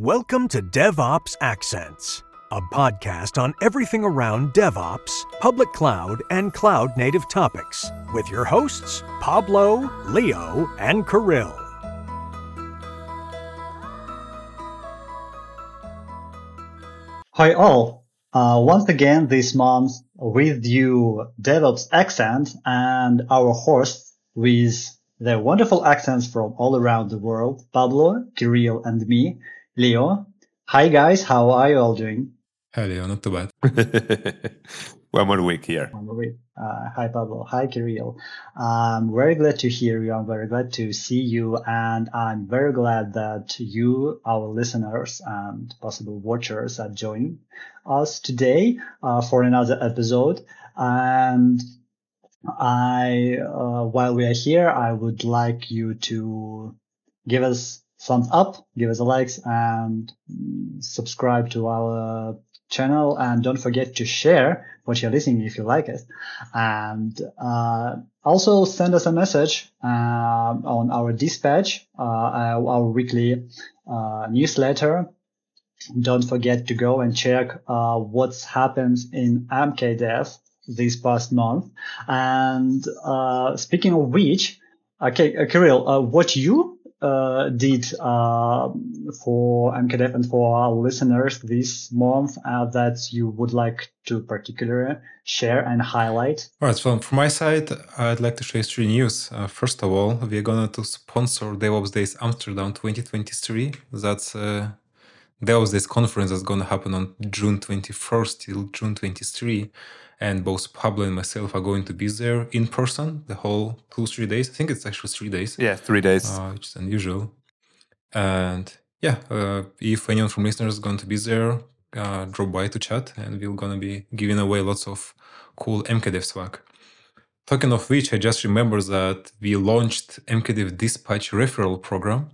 Welcome to DevOps Accents, a podcast on everything around DevOps, public cloud, and cloud native topics, with your hosts, Pablo, Leo, and Kirill. Hi all. Uh, once again this month with you DevOps accent and our hosts with their wonderful accents from all around the world, Pablo, Kirill, and me, Leo. Hi guys, how are you all doing? Hi Leo, not too bad. One more week here. One more week. Uh, hi Pablo, hi Kirill. I'm very glad to hear you. I'm very glad to see you, and I'm very glad that you, our listeners and possible watchers, are joining us today uh, for another episode. And I, uh, while we are here, I would like you to give us thumbs up, give us a likes, and subscribe to our channel. And don't forget to share what you're listening if you like it. And uh, also send us a message uh, on our dispatch, uh, our weekly uh, newsletter. Don't forget to go and check uh, what's happened in MKDev this past month. And uh, speaking of which, okay, Kirill, what you uh, did uh, for MKDev and for our listeners this month uh, that you would like to particularly share and highlight? All right. So from my side, I'd like to share three news. Uh, first of all, we're going to sponsor DevOps Days Amsterdam 2023. That's uh, was this conference that's going to happen on June 21st till June 23 and both Pablo and myself are going to be there in person the whole two three days. I think it's actually three days. Yeah, three days, uh, which is unusual. And yeah, uh, if anyone from listeners is going to be there, uh, drop by to chat, and we're gonna be giving away lots of cool MKDev swag. Talking of which, I just remember that we launched MKDev Dispatch referral program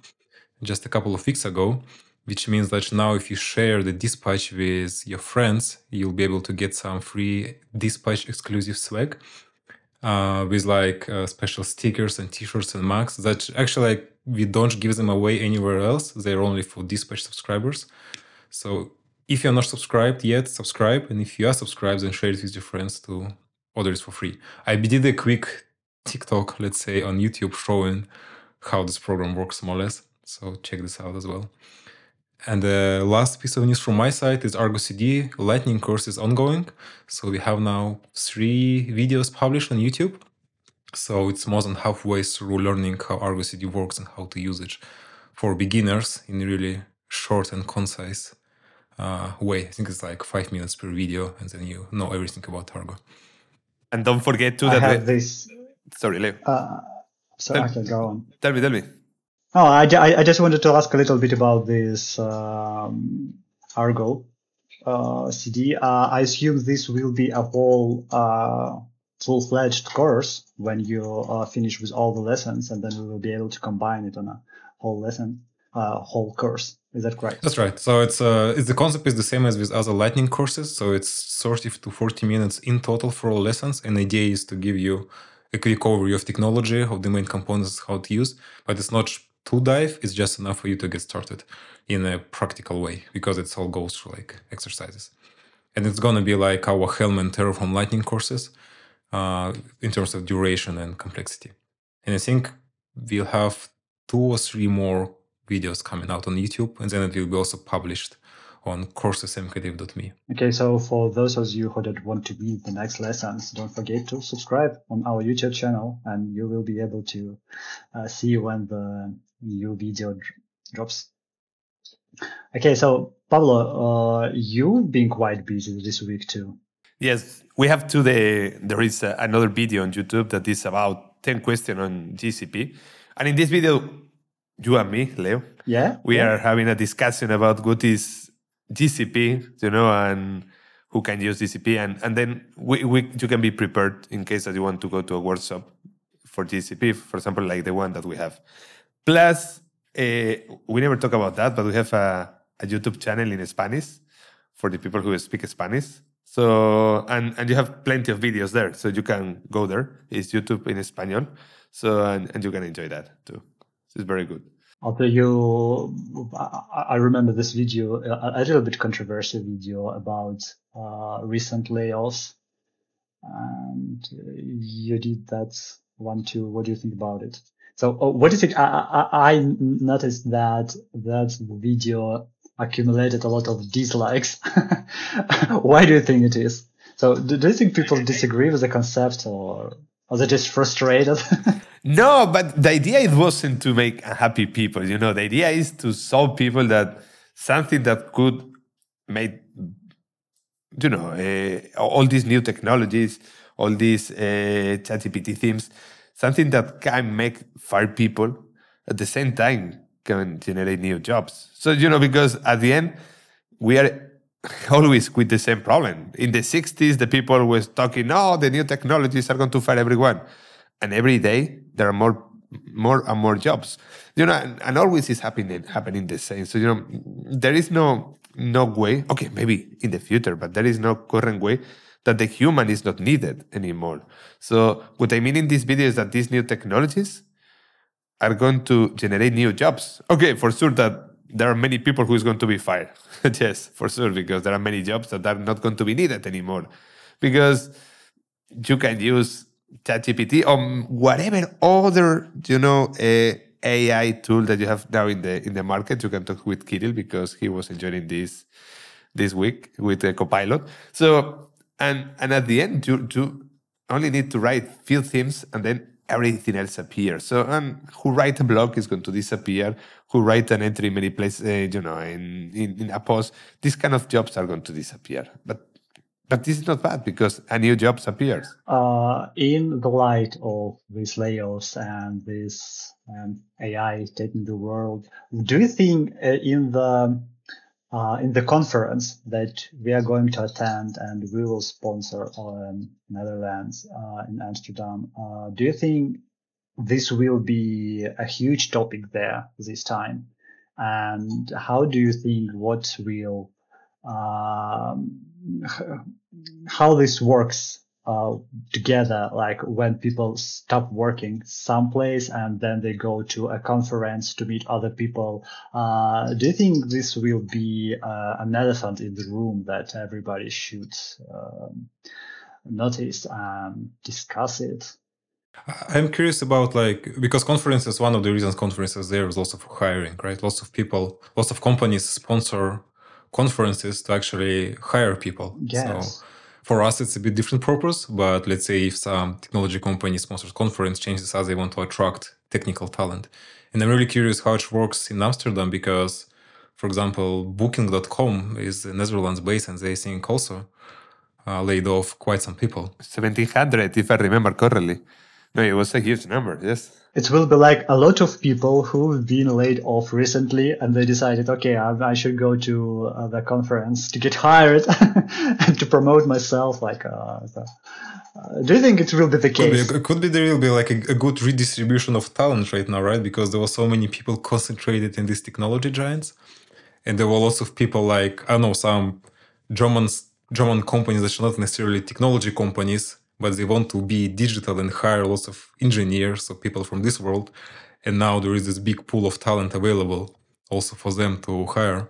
just a couple of weeks ago, which means that now if you share the dispatch with your friends, you'll be able to get some free dispatch exclusive swag uh, with like uh, special stickers and t-shirts and mugs that actually like, we don't give them away anywhere else. They're only for dispatch subscribers. So if you're not subscribed yet, subscribe. And if you are subscribed, then share it with your friends to order it for free. I did a quick TikTok, let's say, on YouTube showing how this program works more or less. So check this out as well. And the last piece of news from my side is Argo CD Lightning course is ongoing. So we have now three videos published on YouTube. So it's more than halfway through learning how Argo CD works and how to use it for beginners in a really short and concise uh, way. I think it's like five minutes per video, and then you know everything about Argo. And don't forget too I have we- this. sorry, Leo. Uh, so Tell- I can go on. Tell me, tell me. Oh, I, I just wanted to ask a little bit about this um, Argo uh, CD. Uh, I assume this will be a whole uh, full-fledged course when you uh, finish with all the lessons, and then we will be able to combine it on a whole lesson, uh, whole course. Is that correct? That's right. So it's uh, it's the concept is the same as with other Lightning courses. So it's 30 to 40 minutes in total for all lessons. And the idea is to give you a quick overview of technology, of the main components, how to use. But it's not too dive. is just enough for you to get started in a practical way because it's all goes through like exercises. And it's gonna be like our Helm and Terraform Lightning courses uh, in terms of duration and complexity. And I think we'll have two or three more videos coming out on YouTube, and then it will be also published on coursesmkdev.me. Okay, so for those of you who don't want to read the next lessons, don't forget to subscribe on our YouTube channel, and you will be able to uh, see when the new video drops. Okay, so Pablo, uh, you've been quite busy this week too. Yes, we have today. There is uh, another video on YouTube that is about 10 questions on GCP. And in this video, you and me, Leo, Yeah, we yeah. are having a discussion about what is GCP, you know, and who can use GCP. And, and then we, we, you can be prepared in case that you want to go to a workshop for GCP, for example, like the one that we have. Plus, uh, we never talk about that, but we have a, a YouTube channel in Spanish for the people who speak Spanish. So, and, and you have plenty of videos there. So you can go there. It's YouTube in Espanol. So, and, and you can enjoy that too. It's very good. Also, you, I remember this video, a, little bit controversial video about uh, recent layoffs, and you did that one too. What do you think about it? So, oh, what do you think? I, I, I noticed that that video accumulated a lot of dislikes. Why do you think it is? So, do, do you think people disagree with the concept, or are they just frustrated? No, but the idea it wasn't to make happy people. You know, the idea is to solve people that something that could make, you know, uh, all these new technologies, all these uh, ChatGPT themes, something that can make fire people at the same time can generate new jobs. So you know, because at the end we are always with the same problem. In the 60s, the people was talking, "No, the new technologies are going to fire everyone." and every day there are more more and more jobs you know and, and always is happening happening the same so you know there is no no way okay maybe in the future but there is no current way that the human is not needed anymore so what i mean in this video is that these new technologies are going to generate new jobs okay for sure that there are many people who is going to be fired yes for sure because there are many jobs that are not going to be needed anymore because you can use ChatGPT or whatever other you know uh, AI tool that you have now in the in the market. You can talk with Kirill because he was enjoying this this week with the Copilot. So and and at the end, you only need to write few themes and then everything else appears. So and who write a blog is going to disappear. Who write an entry in many places, uh, you know, in, in in a post, these kind of jobs are going to disappear. But but this is not bad because a new job appears. Uh, in the light of these layoffs and this um, AI taking the world, do you think uh, in the uh, in the conference that we are going to attend and we will sponsor in Netherlands uh, in Amsterdam, uh, do you think this will be a huge topic there this time? And how do you think what will um, how this works uh, together, like when people stop working someplace and then they go to a conference to meet other people. Uh, do you think this will be uh, an elephant in the room that everybody should um, notice and discuss it? I'm curious about like because conferences one of the reasons conferences there is lots of hiring, right? Lots of people, lots of companies sponsor conferences to actually hire people. Yes. So for us, it's a bit different purpose, but let's say if some technology company sponsors conference, changes as they want to attract technical talent. And I'm really curious how it works in Amsterdam because, for example, Booking.com is Netherlands based and they think also uh, laid off quite some people. 1700, if I remember correctly. No, it was a huge number, yes. It will be like a lot of people who've been laid off recently and they decided, okay, I, I should go to uh, the conference to get hired and to promote myself. Like, uh, so, uh, do you think it will be the case? Could be, could be there will be like a, a, good redistribution of talent right now, right? Because there were so many people concentrated in these technology giants. And there were lots of people like, I don't know, some German, German companies that are not necessarily technology companies but they want to be digital and hire lots of engineers or people from this world. And now there is this big pool of talent available also for them to hire.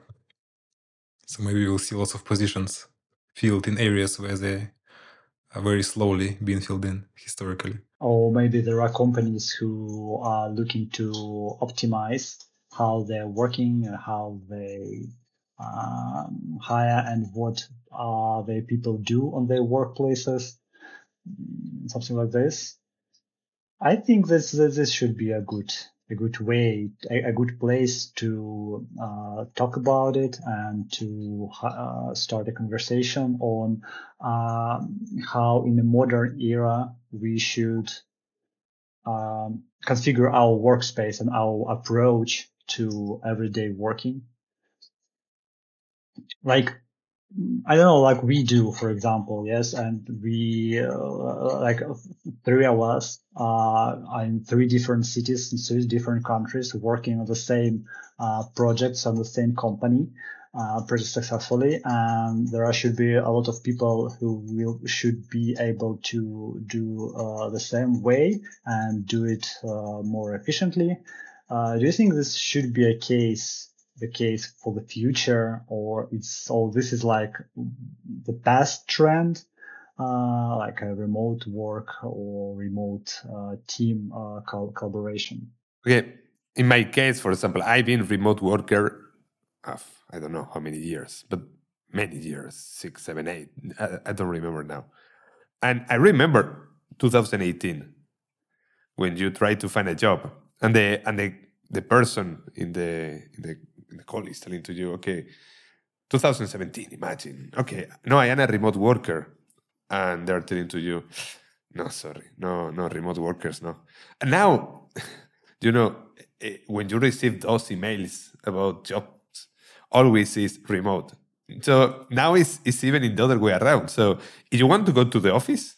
So maybe we'll see lots of positions filled in areas where they are very slowly being filled in historically. Or maybe there are companies who are looking to optimize how they're working, and how they um, hire, and what uh, the people do on their workplaces something like this. I think this this should be a good a good way, a, a good place to uh, talk about it and to uh, start a conversation on uh, how, in the modern era, we should um, configure our workspace and our approach to everyday working. Like I don't know, like we do, for example, yes, and we uh, like three of us uh, are in three different cities in three different countries, working on the same uh, projects on the same company, uh, pretty successfully. And there should be a lot of people who will should be able to do uh, the same way and do it uh, more efficiently. Do you think this should be a case, the case for the future, or it's all this is like the past trend, uh, like a remote work or remote uh, team uh, collaboration? Okay, in my case, for example, I've been remote worker. Of, I don't know how many years, but many years, six, seven, eight. I, I don't remember now. And I remember 2018 when you try to find a job and the and the, the person in the in the the is telling to you, okay, 2017, imagine. Okay, no, I am a remote worker. And they're telling to you, no, sorry, no, no, remote workers, no. And now, you know, eh, when you receive those emails about jobs, always is remote. So now it's, it's even in the other way around. So if you want to go to the office,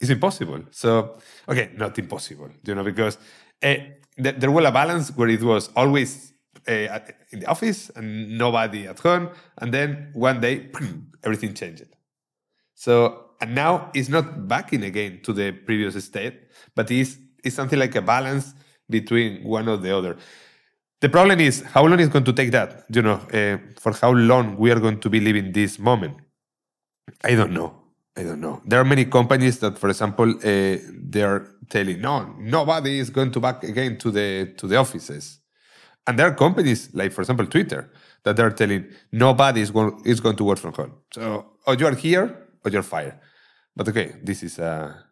it's impossible. So, okay, not impossible, you know, because uh, th- there was a balance where it was always uh, in the office and nobody at home. And then one day, everything changed. So, and now it's not backing again to the previous state, but it's, it's something like a balance between one or the other. The problem is how long is going to take that? You know, uh, for how long we are going to be living this moment? I don't know. I don't know. There are many companies that, for example, uh, they are telling, no, nobody is going to back again to the to the offices. And there are companies like, for example, Twitter, that they're telling nobody is going is going to work from home. So, or you are here or you're fired. But okay, this is a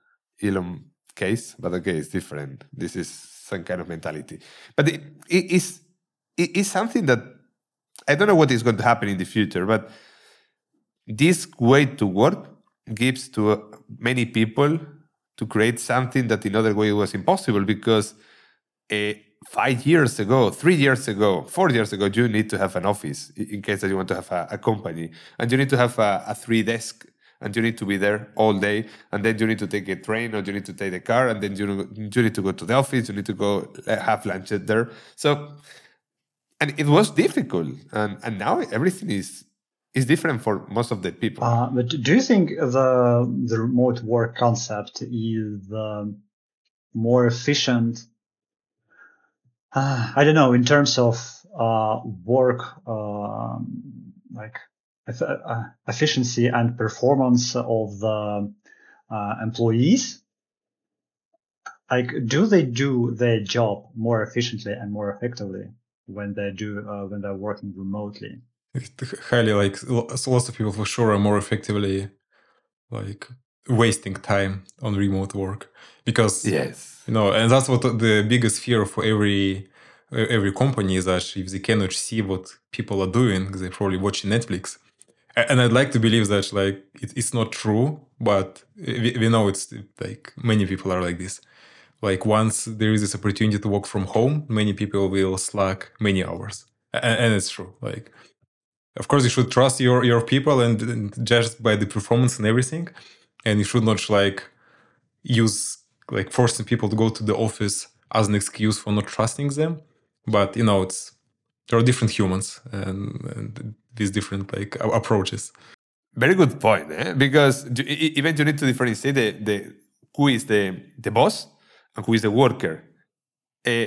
Elon case, but okay, it's different. This is some kind of mentality. But it, it is it is something that I don't know what is going to happen in the future, but this way to work gives to many people to create something that in other way was impossible because uh, five years ago, three years ago, four years ago, you need to have an office in case that you want to have a, a company, and you need to have a, a, three desk, and you need to be there all day, and then you need to take a train or you need to take a car, and then you you need to go to the office, you need to go uh, have lunch there. So, and it was difficult, and and now everything is is different for most of the people. Uh, but do you think the the remote work concept is um, more efficient? Uh, I don't know in terms of uh, work, um, like uh, efficiency and performance of the uh, employees. Like, do they do their job more efficiently and more effectively when they do uh, when they're working remotely? highly like lots of people for sure are more effectively like wasting time on remote work because yes. you know and that's what the biggest fear for every every company is that if they cannot see what people are doing they're probably watching netflix. And i'd like to believe that like it, it's not true but we, we know it's like many people are like this. Like once there is this opportunity to work from home many people will slack many hours. And, and it's true like of course you should trust your your people and, and just by the performance and everything and you should not like use like forcing people to go to the office as an excuse for not trusting them but you know it's there are different humans and, and these different like approaches very good point eh? because even you need to differentiate the, the who is the the boss and who is the worker uh,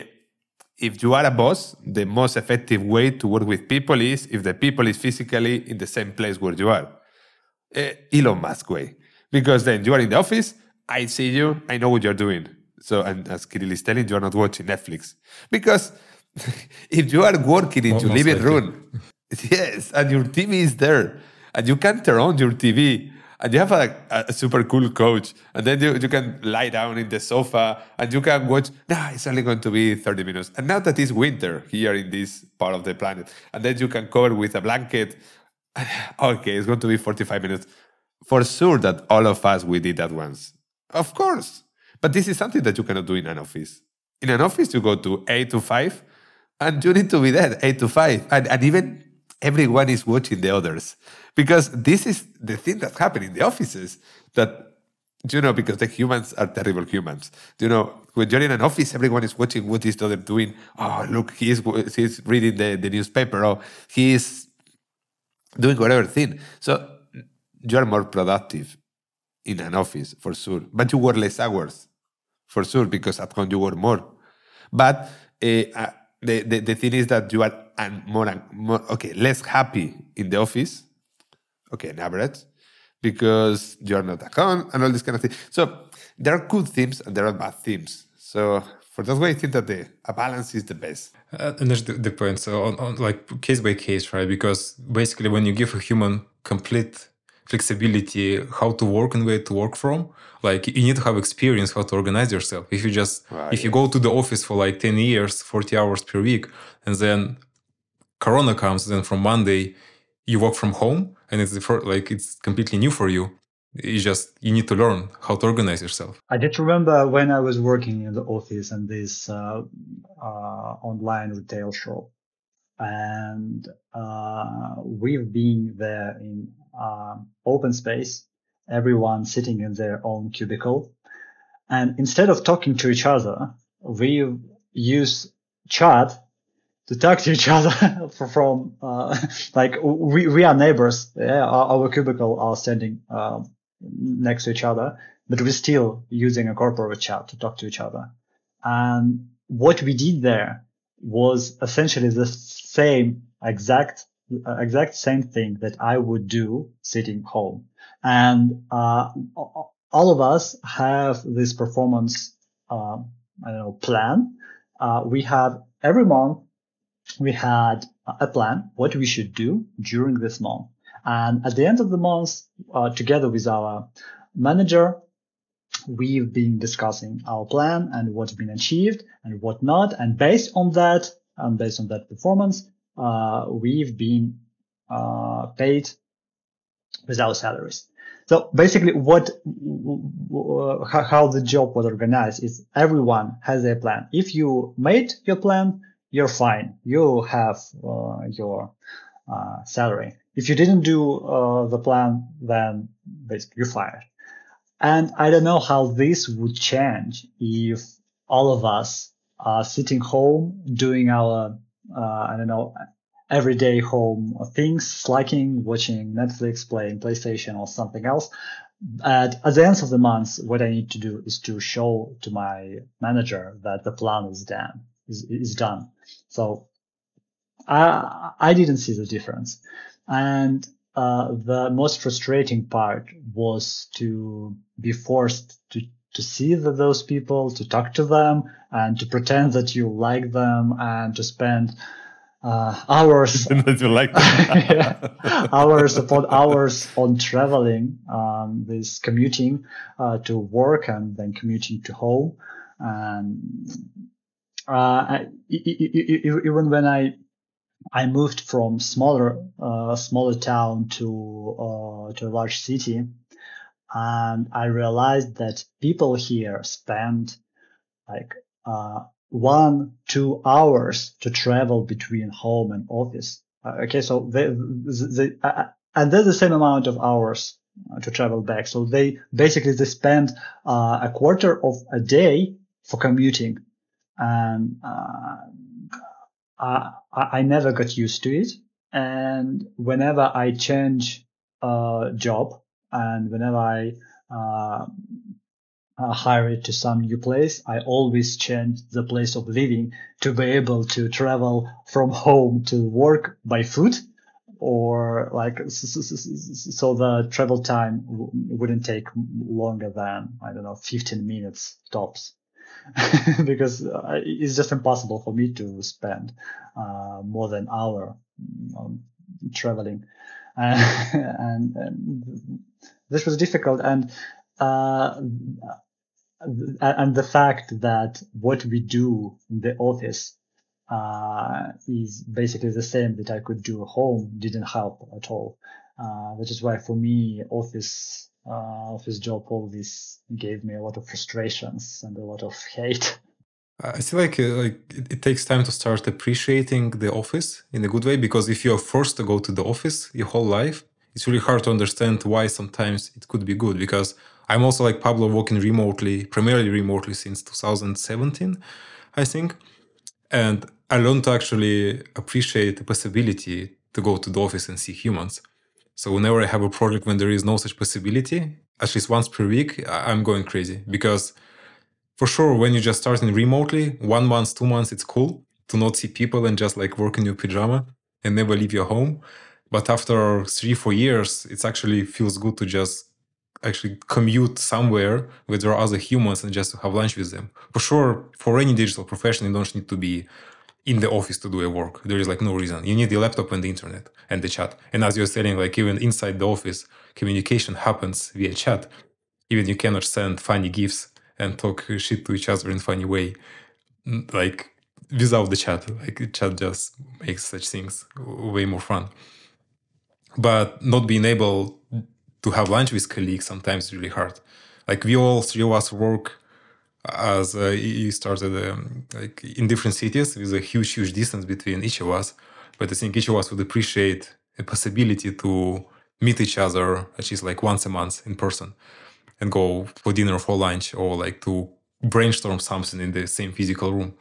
if you are a boss, the most effective way to work with people is if the people is physically in the same place where you are. Uh, Elon Musk way. Because then you are in the office, I see you, I know what you're doing. So, and as Kirill is telling, you are not watching Netflix. Because if you are working in your living room, yes, and your TV is there, and you can turn on your TV and you have a, a, super cool coach and then you, you can lie down in the sofa and you can watch nah it's only going to be 30 minutes and now that it's winter here in this part of the planet and then you can cover with a blanket okay it's going to be 45 minutes for sure that all of us we did that once. Of course. But this is something that you cannot do in an office. In an office you go to 8 to 5 and you need to be there 8 to 5 and, and even everyone is watching the others. Because this is the thing that happened in the offices that you know because the humans are terrible humans. You know when you're in an office everyone is watching what is the other doing. Oh look he's he's reading the, the newspaper. Oh, or he's doing whatever thing. So you are more productive in an office for sure but you work less hours for sure because at home you work more but uh, the, the the thing is that you are and more more okay less happy in the office. Okay, on average, because you're not at home and all this kind of thing. So there are good themes and there are bad themes. So for that way, I think that the a balance is the best. Uh, and there's the, the point. So on, on like case by case, right? Because basically, when you give a human complete flexibility how to work and where to work from. Like you need to have experience how to organize yourself. If you just if you go to the office for like 10 years 40 hours per week and then corona comes then from monday you work from home and it's the fir- like it's completely new for you. It's just you need to learn how to organize yourself. I just remember when I was working in the office and this uh, uh, online retail shop, and uh, we've been there in um open space, everyone sitting in their own cubicle, and instead of talking to each other, we use chat to talk to each other from uh, like we we are neighbors. Yeah, our, our cubicle are standing uh, next to each other, but we're still using a corporate chat to talk to each other. And what we did there was essentially the same exact exact same thing that I would do sitting home. And uh, all of us have this performance, uh, I don't know, plan. Uh, we have every month we had a plan what we should do during this month. And at the end of the month, uh, together with our manager, we've been discussing our plan and what's been achieved and what not. And based on that, and based on that performance, uh, we've been uh, paid with our salaries. So basically, what how, how the job was organized is everyone has a plan. If you made your plan, you're fine. You have uh, your uh, salary. If you didn't do uh, the plan, then basically you're fired. And I don't know how this would change if all of us are sitting home doing our, uh, I don't know, everyday home things, slacking, watching Netflix, playing PlayStation or something else. At, at the end of the month, what I need to do is to show to my manager that the plan is done, is, is done. So I, I didn't see the difference. And uh, the most frustrating part was to be forced to to see the, those people, to talk to them, and to pretend that you like them, and to spend uh, hours. Like yeah, hours upon hours on traveling, um, this commuting uh, to work and then commuting to home, and uh, I, even when I I moved from smaller uh, smaller town to uh, to a large city, and I realized that people here spend like uh, one two hours to travel between home and office. Uh, okay, so they, they uh, and there's the same amount of hours to travel back. So they basically they spend uh, a quarter of a day for commuting, and I, I never got used to it. And whenever I change a job and whenever I uh, uh, hire to some new place, I always change the place of living to be able to travel from home to work by foot or like so the travel time wouldn't take longer than I don't know 15 minutes tops because uh, it's just impossible for me to spend uh, more than hour um, traveling, uh, and, and, this was difficult. And uh, and the fact that what we do in the office uh, is basically the same that I could do at home didn't help at all. Uh, which is why for me, office uh, office job always gave me a lot of frustrations and a lot of hate. I feel like uh, like it, it, takes time to start appreciating the office in a good way because if you're forced to go to the office your whole life, it's really hard to understand why sometimes it could be good. Because I'm also like Pablo working remotely, primarily remotely since 2017, I think, and I learned to actually appreciate the possibility to go to the office and see humans. So whenever I have a project when there is no such possibility, at least once per week, I'm going crazy because for sure, when you're just starting remotely, one month, two months, it's cool to not see people and just like work in your pajama and never leave your home. But after three, four years, it actually feels good to just actually commute somewhere where there are other humans and just to have lunch with them. For sure, for any digital profession, you don't need to be in the office to do a work. There is like no reason. You need the laptop and the internet and the chat. And as you're saying, like even inside the office, communication happens via chat. Even you cannot send funny gifs and talk shit to each other in funny way. Like without the chat, like chat just makes such things way more fun. But not being able to have lunch with colleagues sometimes is really hard. Like we all three of us work as uh, you started um, like in different cities with a huge, huge distance between each of us. But I think each of us would appreciate a possibility to meet each other at least like once a month in person and go for dinner or for lunch or like to brainstorm something in the same physical room.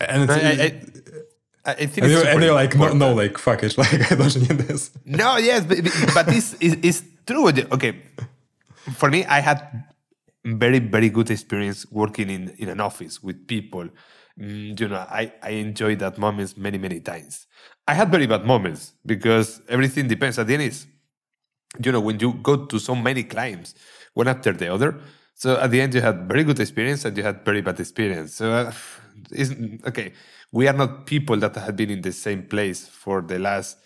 And I, I, and, you're, and you're like, no, no, like, fuck it, like, I don't need this. No, yes, but, but this is, is true. Okay, for me, I had very, very good experience working in, in an office with people. Mm, you know, I, I enjoyed that moments many, many times. I had very bad moments because everything depends. At the end is, you know, when you go to so many clients, one after the other. So at the end, you had very good experience and you had very bad experience. So, uh, okay, we are not people that have been in the same place for the last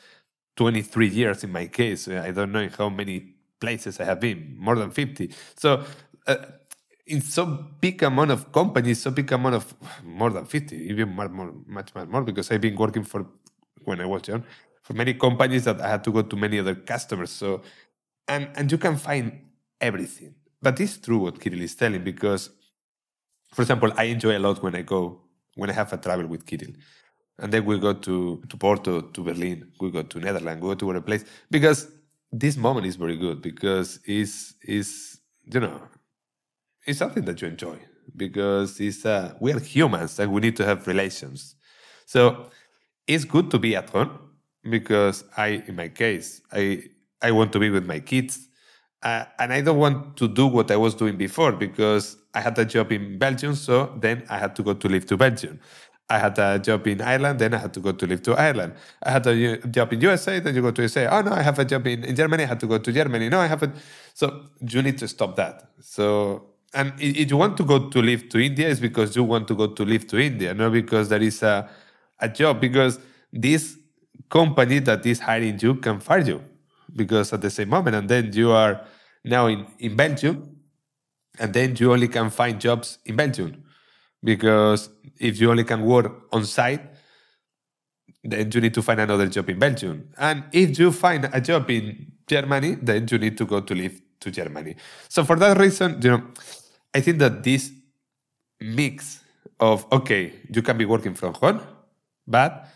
23 years in my case. I don't know how many places I have been, more than 50. So, uh, in so big amount of companies, so big amount of more than 50, even more, more, much, much more, because I've been working for when I was young for many companies that I had to go to many other customers. So, and and you can find everything. But it's true what Kirill is telling because, for example, I enjoy a lot when I go when I have a travel with Kirill. And then we go to, to Porto, to Berlin, we go to Netherlands, we go to other place. Because this moment is very good because it's, it's you know, it's something that you enjoy because it's uh, we are humans and we need to have relations. So it's good to be at home because I, in my case, I I want to be with my kids, uh, and I don't want to do what I was doing before because I had a job in Belgium, so then I had to go to live to Belgium. I had a job in Ireland, then I had to go to live to Ireland. I had a job in USA, then you go to USA. Oh no, I have a job in, in Germany, I had to go to Germany. No, I have a so you need to stop that. So and if you want to go to live to India, it's because you want to go to live to India, not because there is a a job. Because this company that is hiring you can fire you because at the same moment, and then you are now in, in Belgium, and then you only can find jobs in Belgium because if you only can work on site, then you need to find another job in Belgium. And if you find a job in Germany, then you need to go to live to Germany. So for that reason, you know, I think that this mix of okay, you can be working from home, but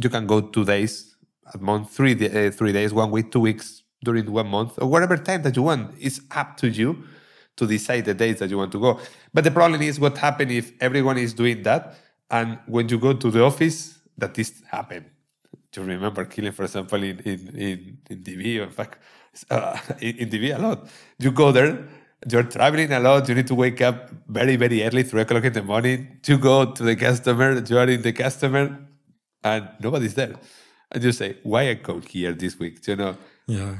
you can go two days a month, three uh, three days, one week, two weeks during one month, or whatever time that you want. It's up to you to decide the days that you want to go. But the problem is what happens if everyone is doing that, and when you go to the office, that this happen. Do you remember Kirill, for example, in in in, in DB, in fact, uh, in, in DB a lot. You go there, you're traveling a lot. You need to wake up very very early, three o'clock in the morning. to go to the customer. You are in the customer, and nobody's there. And you say, "Why I come here this week?" Do You know. Yeah.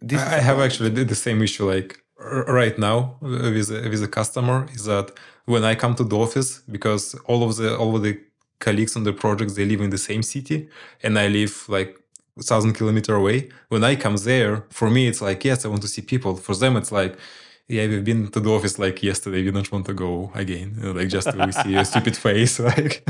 This I have actually the same issue. Like right now with a, with a customer is that when I come to the office because all of the all of the colleagues on the projects they live in the same city and I live like a thousand kilometer away. When I come there, for me it's like yes, I want to see people. For them it's like yeah, we've been to the office like yesterday. We don't want to go again, like just to see a stupid face, like,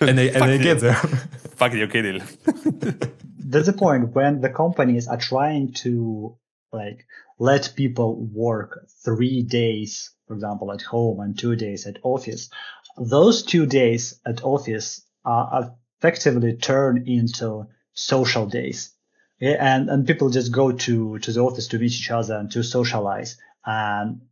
and they and they get there. Fuck you, kidding. There's a point when the companies are trying to like let people work three days, for example, at home and two days at office. Those two days at office are effectively turned into social days. Yeah, and, and people just go to, to the office to meet each other and to socialize. And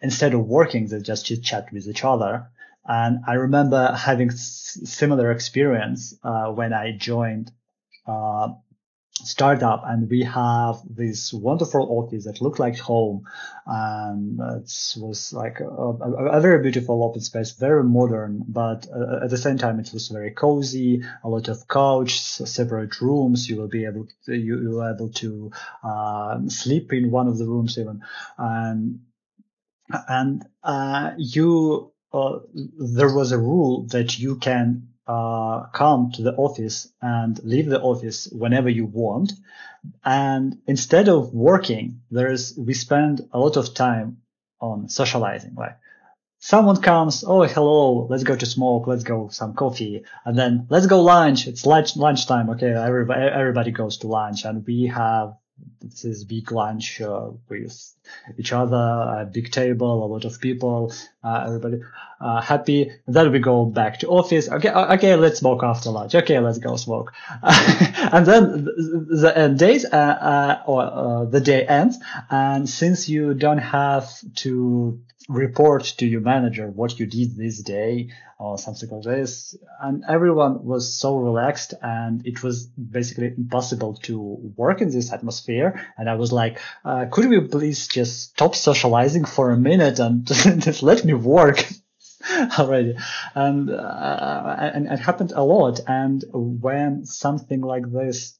instead of working, they just chat with each other. And I remember having s- similar experience uh, when I joined uh, startup and we have this wonderful office that look like home. And it was like a, a, a, very beautiful open space very modern but uh, at the same time it was very cozy a lot of couch separate rooms. You will be able to, you, you able to uh, sleep in one of the rooms even. And and uh, you uh, there was a rule that you can uh, come to the office and leave the office whenever you want. And instead of working, there's, we spend a lot of time on socializing. Like someone comes, oh, hello, let's go to smoke, let's go some coffee. And then let's go lunch. It's lunch, lunchtime. Okay. Everybody, everybody goes to lunch and we have this is big lunch uh, with each other, a big table, a lot of people, uh, everybody uh, happy. then we go back to office. Okay, okay, let's smoke after lunch. Okay, let's go smoke. and then the, days uh, uh, or uh, the day ends, and since you don't have to report to your manager what you did this day or something like this. And everyone was so relaxed and it was basically impossible to work in this atmosphere. And I was like, uh, could we please just stop socializing for a minute and just let me work? already and, uh, and it happened a lot and when something like this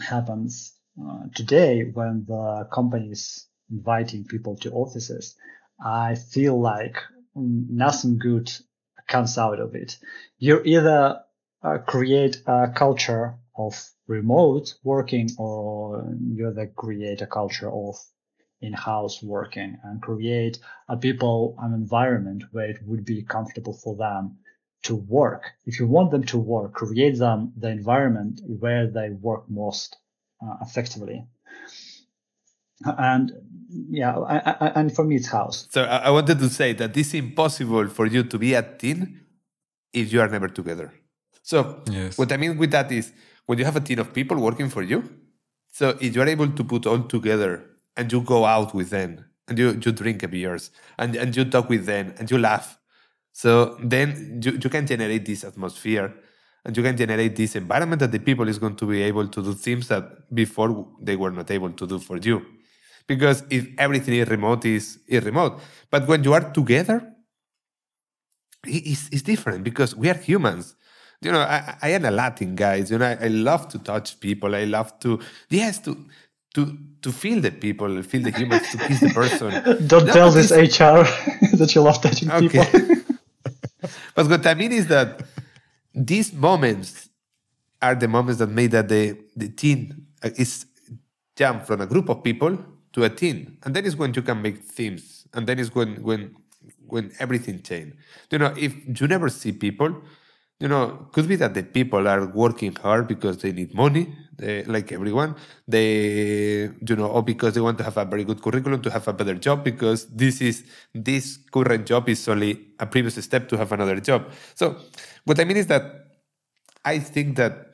happens uh, today when the company is inviting people to offices I feel like nothing good comes out of it. You either uh, create a culture of remote working or you either create a culture of in-house working and create a people an environment where it would be comfortable for them to work. If you want them to work, create them the environment where they work most uh, effectively and yeah, I, I, and for me it's house. So I wanted to say that it's impossible for you to be a team if you are never together. So yes. what I mean with that is when you have a team of people working for you, so if you are able to put all together and you go out with them and you, you drink a beers and, and you talk with them and you laugh, so then you, you can generate this atmosphere and you can generate this environment that the people is going to be able to do things that before they were not able to do for you because if everything is remote is, is remote. But when you are together it's, it's different because we are humans. You know I, I am a latin guy you know I, I love to touch people i love to yes to to to feel the people feel the humans to kiss the person. Don't no, tell this hr that you love touching okay. people. But what i mean is that these moments are the moments that made that the the team uh, is jump from a group of people to a team, and then is when you can make themes, and then is when when when everything change. You know, if you never see people, you know, could be that the people are working hard because they need money, they, like everyone. They, you know, or because they want to have a very good curriculum to have a better job because this is this current job is only a previous step to have another job. So, what I mean is that I think that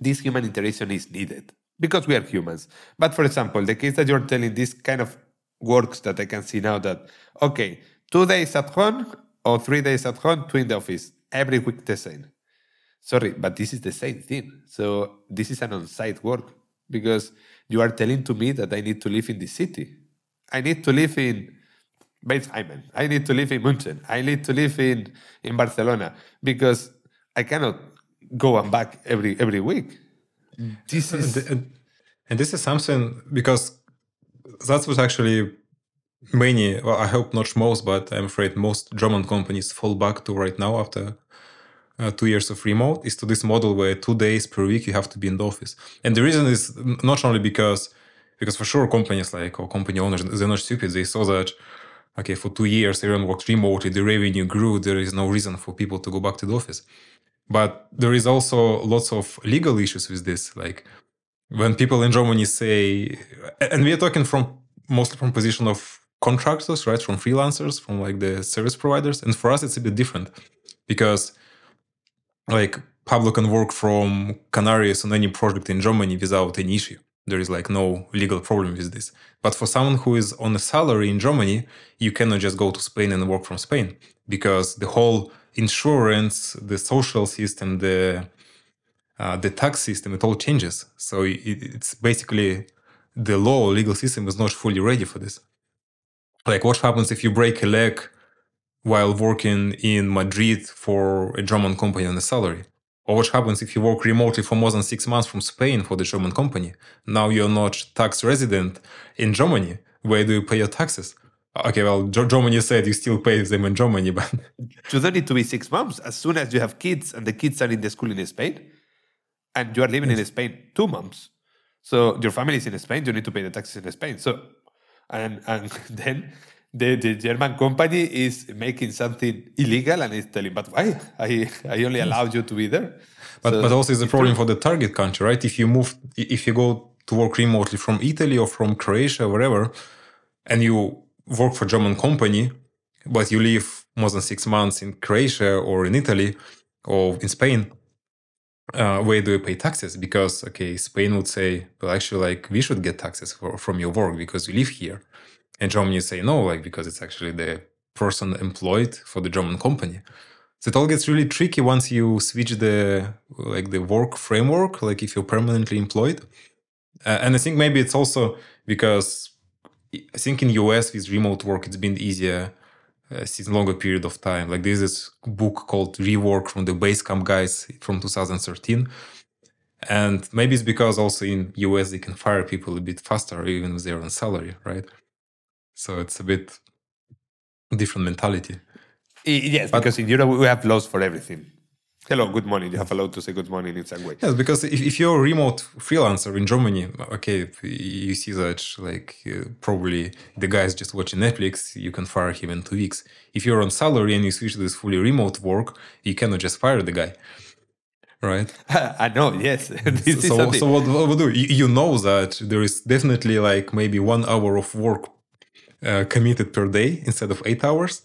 this human interaction is needed because we are humans. But for example, the case that you're telling, this kind of works that I can see now that, okay, two days at home or three days at home, two in the office, every week the same. Sorry, but this is the same thing. So this is an on site work because you are telling to me that I need to live in the city. I need to live in Bethlehem. I need to live in München. I need to live in, in Barcelona because I cannot go and back every every week. This is and, and this is something because that's what actually many well i hope not most but i'm afraid most german companies fall back to right now after uh, two years of remote is to this model where two days per week you have to be in the office. And the reason is not only because because for sure companies like or company owners they're not stupid. They saw that okay for two years everyone worked remotely the revenue grew there is no reason for people to go back to the office but there is also lots of legal issues with this. Like when people in Germany say, and we are talking from mostly from position of contractors, right? From freelancers, from like the service providers. And for us, it's a bit different because like Pablo can work from Canaries on any project in Germany without any issue. There is like no legal problem with this. But for someone who is on a salary in Germany, you cannot just go to Spain and work from Spain because the whole insurance, the social system, the uh, the tax system it all changes. So it, it's basically the law legal system is not fully ready for this. Like what happens if you break a leg while working in Madrid for a German company on a salary? Or what happens if you work remotely for more than six months from Spain for the German company? Now you're not tax resident in Germany. Where do you pay your taxes? Okay, well, Germany said you still pay them in Germany, but you don't need to be six months. As soon as you have kids and the kids are in the school in Spain, and you are living yes. in Spain two months, so your family is in Spain, you need to pay the taxes in Spain. So, and and then the, the German company is making something illegal and is telling, but why? I, I only allowed you to be there. But, so but also it's a problem for the target country, right? If you move, if you go to work remotely from Italy or from Croatia, or wherever, and you work for German company, but you live more than six months in Croatia or in Italy or in Spain, uh, where do you pay taxes? Because okay, Spain would say, well, actually, like we should get taxes for, from your work because you live here. And Germany say no, like because it's actually the person employed for the German company. So it all gets really tricky once you switch the like the work framework, like if you're permanently employed. Uh, and I think maybe it's also because I think in US with remote work it's been easier uh, since longer period of time. Like there's this book called Rework from the Basecamp guys from 2013. And maybe it's because also in US they can fire people a bit faster even if they're on salary, right? So it's a bit different mentality. Yes, but, because in Europe we have laws for everything. Hello, good morning. You have allowed to say good morning in some way. Yes, because if, if you're a remote freelancer in Germany, okay, you see that like uh, probably the guy is just watching Netflix, you can fire him in two weeks. If you're on salary and you switch to this fully remote work, you cannot just fire the guy right? I know, yes. so, so what, what do you, you know that there is definitely like maybe one hour of work uh, committed per day instead of eight hours.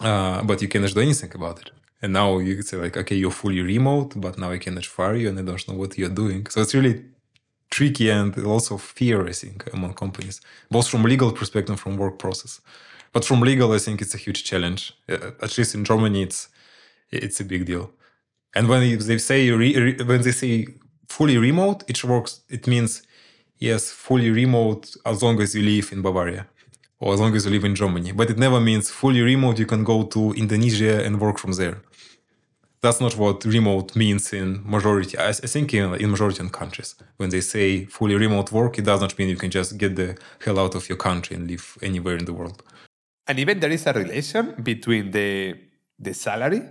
Uh, but you cannot do anything about it. And now you could say like, okay, you're fully remote, but now I cannot fire you and I don't know what you're doing. So it's really tricky and also fear, I think, among companies, both from legal perspective, and from work process. But from legal, I think it's a huge challenge. Uh, at least in Germany, it's it's a big deal. And when they say re, when they say fully remote, it works. It means yes, fully remote as long as you live in Bavaria or as long as you live in Germany. But it never means fully remote, you can go to Indonesia and work from there. That's not what remote means in majority. I, think in, in majority of countries, when they say fully remote work, it does not mean you can just get the hell out of your country and live anywhere in the world. And even there is a relation between the the salary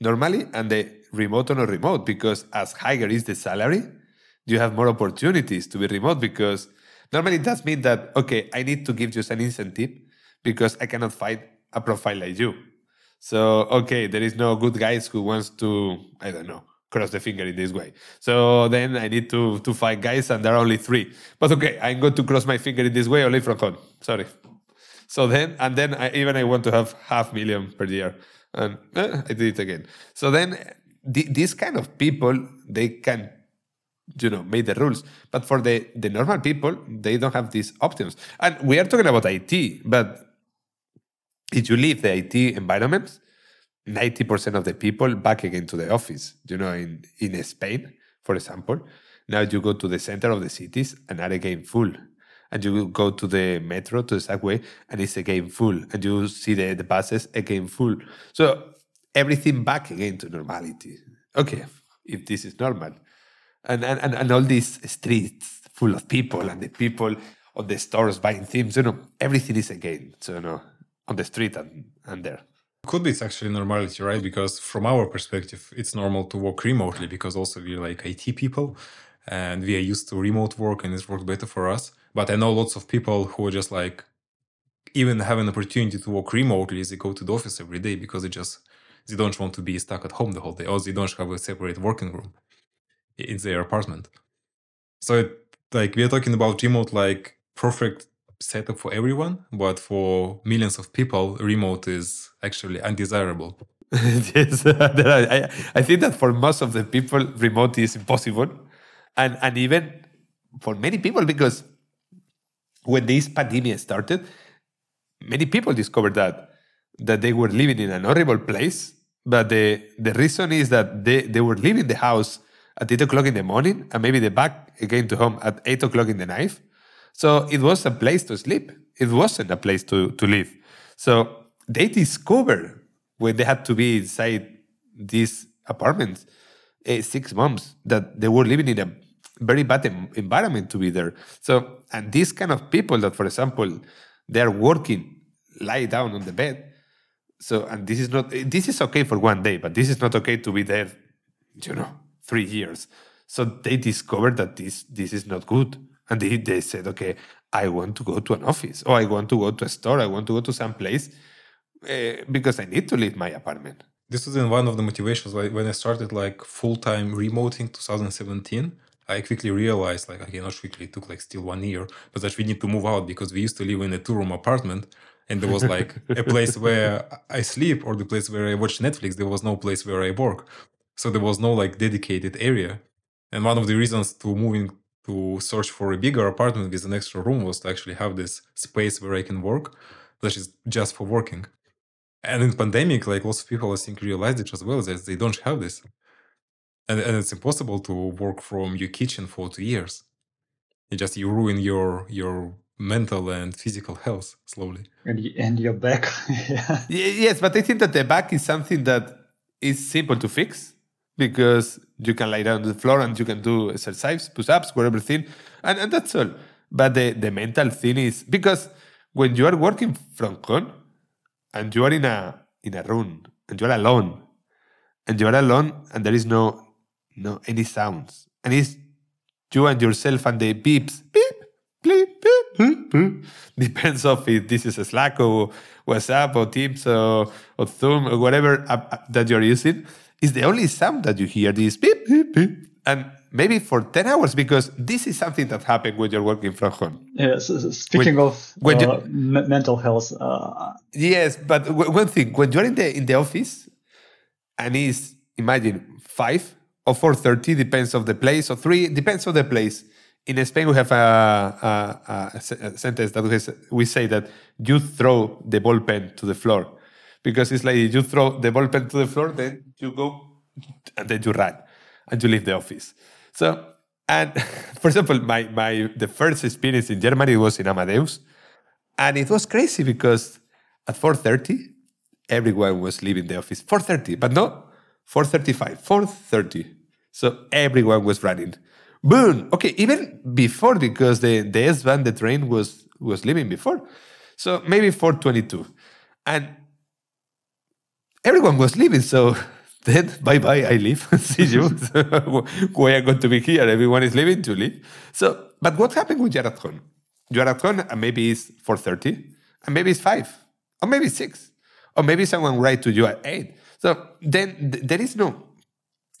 normally and the remote or not remote, because as higher is the salary, you have more opportunities to be remote because normally it does mean that, okay, I need to give you an incentive because I cannot find a profile like you. So, okay, there is no good guys who wants to, I don't know, cross the finger in this way. So then I need to, to find guys and there are only three. But okay, I'm going to cross my finger in this way only from home. Sorry. So then, and then I, even I want to have half million per year. And eh, I did it again. So then th- these kind of people, they can you know made the rules but for the the normal people they don't have these options and we are talking about it but if you leave the it environment 90% of the people back again to the office you know in in spain for example. Now you go to the center of the cities and are again full. And you go to the metro to the subway and it's again full. And you see the, the buses again full. So everything back again to normality. Okay if this is normal. And, and, and all these streets full of people and the people on the stores buying things, you know, everything is again, so, you know, on the street and, and there. Could be it's actually normality, right? Because from our perspective, it's normal to work remotely because also we're like IT people and we are used to remote work and it's worked better for us. But I know lots of people who are just like, even have an opportunity to work remotely, they go to the office every day because they just they don't want to be stuck at home the whole day, or they don't have a separate working room in their apartment. So it, like we're talking about remote like perfect setup for everyone, but for millions of people, remote is actually undesirable. yes, I, I think that for most of the people, remote is impossible, and and even for many people because when this pandemic started, many people discovered that that they were living in an horrible place but the the reason is that they they were leaving the house at eight o'clock in the morning, and maybe they back again to home at eight o'clock in the night. So it was a place to sleep. It wasn't a place to to live. So they discovered when they had to be inside these apartments uh, six months that they were living in a very bad em- environment to be there. So, and these kind of people that, for example, they are working, lie down on the bed. So, and this is not, this is okay for one day, but this is not okay to be there, you know, three years. So they discovered that this, this is not good. And they, they said, okay, I want to go to an office or I want to go to a store. I want to go to some place uh, because I need to leave my apartment. This was in one of the motivations like when I started like full-time remoting 2017. I quickly realized, like, okay, not quickly, it took like still one year, but that we need to move out because we used to live in a two room apartment and there was like a place where I sleep or the place where I watch Netflix. There was no place where I work. So there was no like dedicated area. And one of the reasons to moving to search for a bigger apartment with an extra room was to actually have this space where I can work, that is just for working. And in pandemic, like lots of people, I think, realized it as well that they don't have this. And, and it's impossible to work from your kitchen for two years. You just you ruin your your mental and physical health slowly. And, and your back. Yeah. yes but i think that the back is something that is simple to fix because you can lie down on the floor and you can do exercise push-ups whatever thing and, and that's all but the, the mental thing is because when you are working from home and you are in a in a room and you are alone and you are alone and there is no no any sounds. And it's you and yourself and the beeps, beep, beep, beep, beep. Depends of if this is a Slack or WhatsApp or Teams or, or Zoom or whatever app that you're using. Is the only sound that you hear this beep, beep, beep. And maybe for 10 hours because this is something that happens when you're working from home. Yes. Speaking when, of when uh, you, mental health. Uh, yes, but one thing, when you're in the, in the office and it's, imagine, 5 or 4.30, depends of the place, or 3, depends of the place. In Spain, we have a, a, a sentence that we say that you throw the ball pen to the floor. Because it's like you throw the ball pen to the floor, then you go and then you run and you leave the office. So, and for example, my, my the first experience in Germany was in Amadeus. And it was crazy because at 4.30, everyone was leaving the office. 4.30, but no, 4.35, 4.30. So everyone was running. Boom. Okay, even before because the the S Bahn the train was was leaving before, so maybe 4:22, and everyone was leaving. So then bye bye, I leave. See you. Why I'm going to be here? Everyone is leaving to leave. So, but what happened with you're at home? You're at home, uh, and maybe it's 4:30, and maybe it's five, or maybe six, or maybe someone write to you at eight. So then th- there is no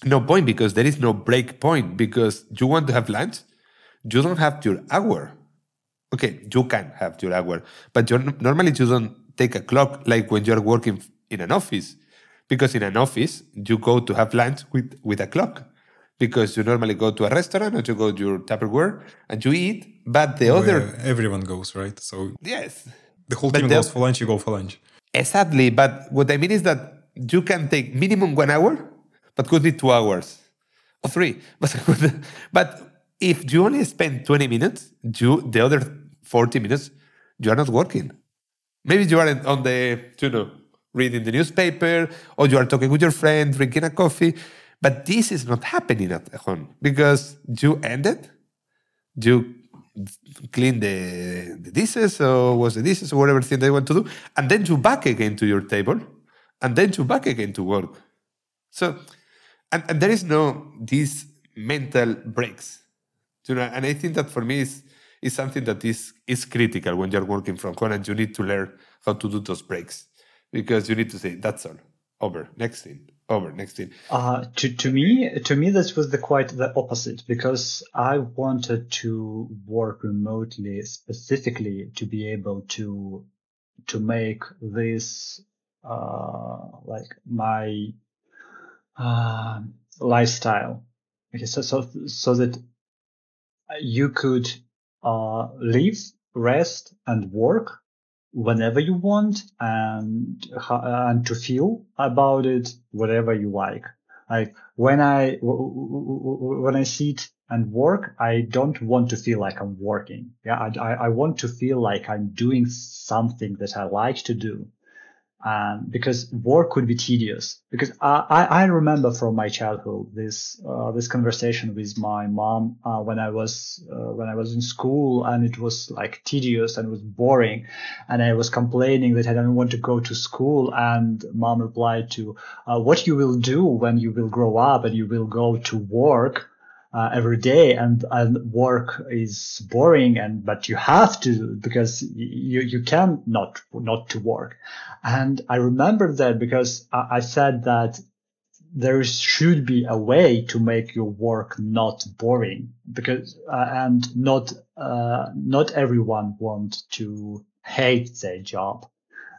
no point because there is no break point because you want to have lunch, you don't have your hour. Okay, you can have your hour, but normally you don't take a clock like when you're working in an office, because in an office you go to have lunch with with a clock, because you normally go to a restaurant or you go to your Tupperware and you eat, but the other everyone goes right. So yes, the whole team goes for lunch. You go for lunch. Exactly, but what I mean is that you can take minimum one hour but could be two hours or three. But, but if you only spend 20 minutes, you the other 40 minutes, you are not working. Maybe you are on the, you know, reading the newspaper or you are talking with your friend, drinking a coffee. But this is not happening at home because you ended, you clean the, the dishes or was the dishes or whatever thing they want to do, and then you back again to your table, and then you back again to work. So and, and there is no these mental breaks you know and i think that for me is is something that is is critical when you're working from home and you need to learn how to do those breaks because you need to say that's all. Over. Next thing over. Next thing uh to, to me to me this was the quite the opposite because i wanted to work remotely specifically to be able to to make this uh like my uh, lifestyle. Okay, so so so that you could uh, live, rest, and work whenever you want and and to feel about it whatever you like. Like when I when I sit and work, I don't want to feel like I'm working. Yeah, I I want to feel like I'm doing something that I like to do um, because work could be tedious. Because I, I remember from my childhood this uh, this conversation with my mom uh, when I was uh, when I was in school, and it was like tedious and it was boring, and I was complaining that I don't want to go to school. And mom replied to, uh, "What you will do when you will grow up and you will go to work." Uh, every day and, and work is boring and but you have to because you you can not not to work. And i remember that because I, I said that there should be a way to make your work not boring because uh, and not uh, not everyone want to hate their job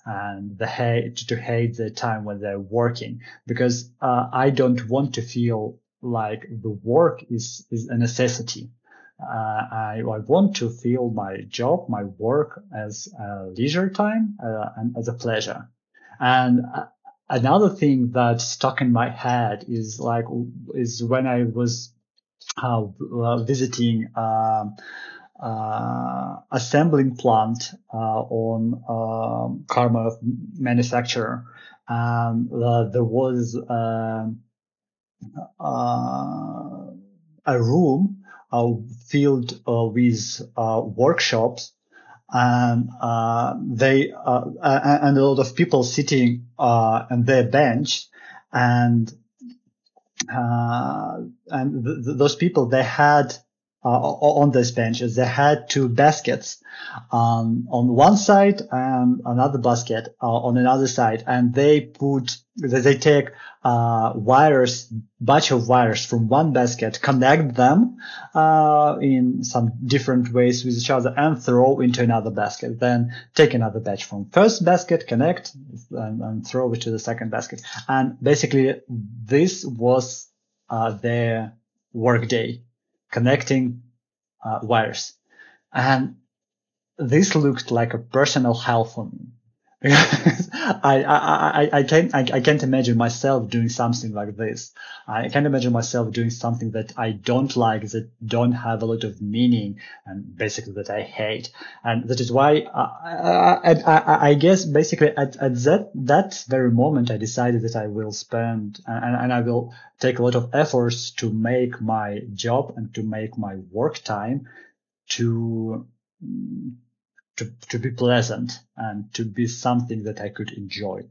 and the hate to hate the time when they're working because uh, I don't want to feel like the work is is a necessity. Uh, I, I want to feel my job, my work as a leisure time uh, and as a pleasure. And uh, another thing that stuck in my head is like is when I was uh, visiting. Um, uh, assembling plant uh, on um, car manufacturer. Um, there was um, a room uh, filled uh, with workshops and uh, they uh, and a lot of people sitting uh, on their bench and and th- th- those people they had on these benches they had two baskets um, on one side and another basket on another side and they put they take uh, wires, batch of wires from one basket, connect them uh, in some different ways with each other, and throw into another basket. Then take another batch from first basket, connect, and, and throw it to the second basket. And basically, this was uh, their work day, connecting uh, wires, and this looked like a personal hell for me I, I, I, I can't, I, I, can't imagine myself doing something like this. I can't imagine myself doing something that I don't like, that don't have a lot of meaning, and basically that I hate. And that is why uh, I, I, I guess basically at, at that, that very moment, I decided that I will spend and, and I will take a lot of efforts to make my job and to make my work time to to, to be pleasant and to be something that I could enjoy.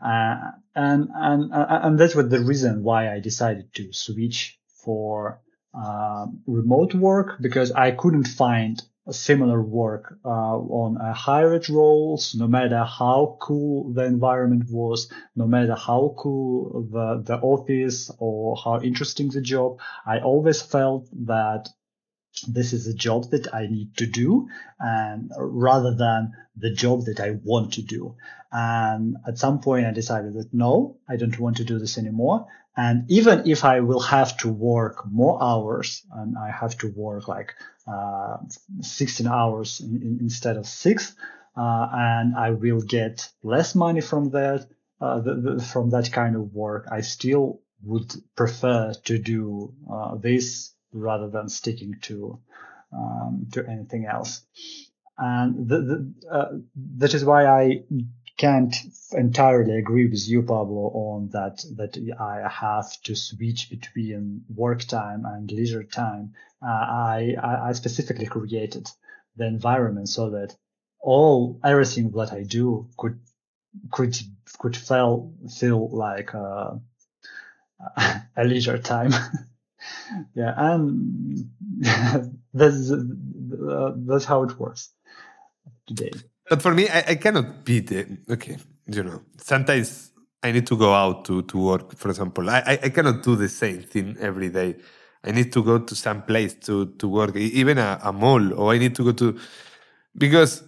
Uh, and, and, uh, and that's what the reason why I decided to switch for, uh, remote work because I couldn't find a similar work uh, on a hybrid roles, no matter how cool the environment was, no matter how cool the, the office or how interesting the job. I always felt that this is a job that I need to do and rather than the job that I want to do. And at some point I decided that no, I don't want to do this anymore. And even if I will have to work more hours and I have to work like, uh, 16 hours in, in, instead of six, uh, and I will get less money from that, uh, the, the, from that kind of work, I still would prefer to do, uh, this rather than sticking to um, to anything else. And the, the, uh, that is why I can't entirely agree with you, Pablo, on that that I have to switch between work time and leisure time. Uh, I, I specifically created the environment so that all everything that I do could could could feel feel like uh, a leisure time. yeah, and that's uh, that's how it works today. But for me, I, I cannot be the okay. You know, sometimes I need to go out to to work. For example, I I cannot do the same thing every day. I need to go to some place to to work, even a, a mall, or I need to go to because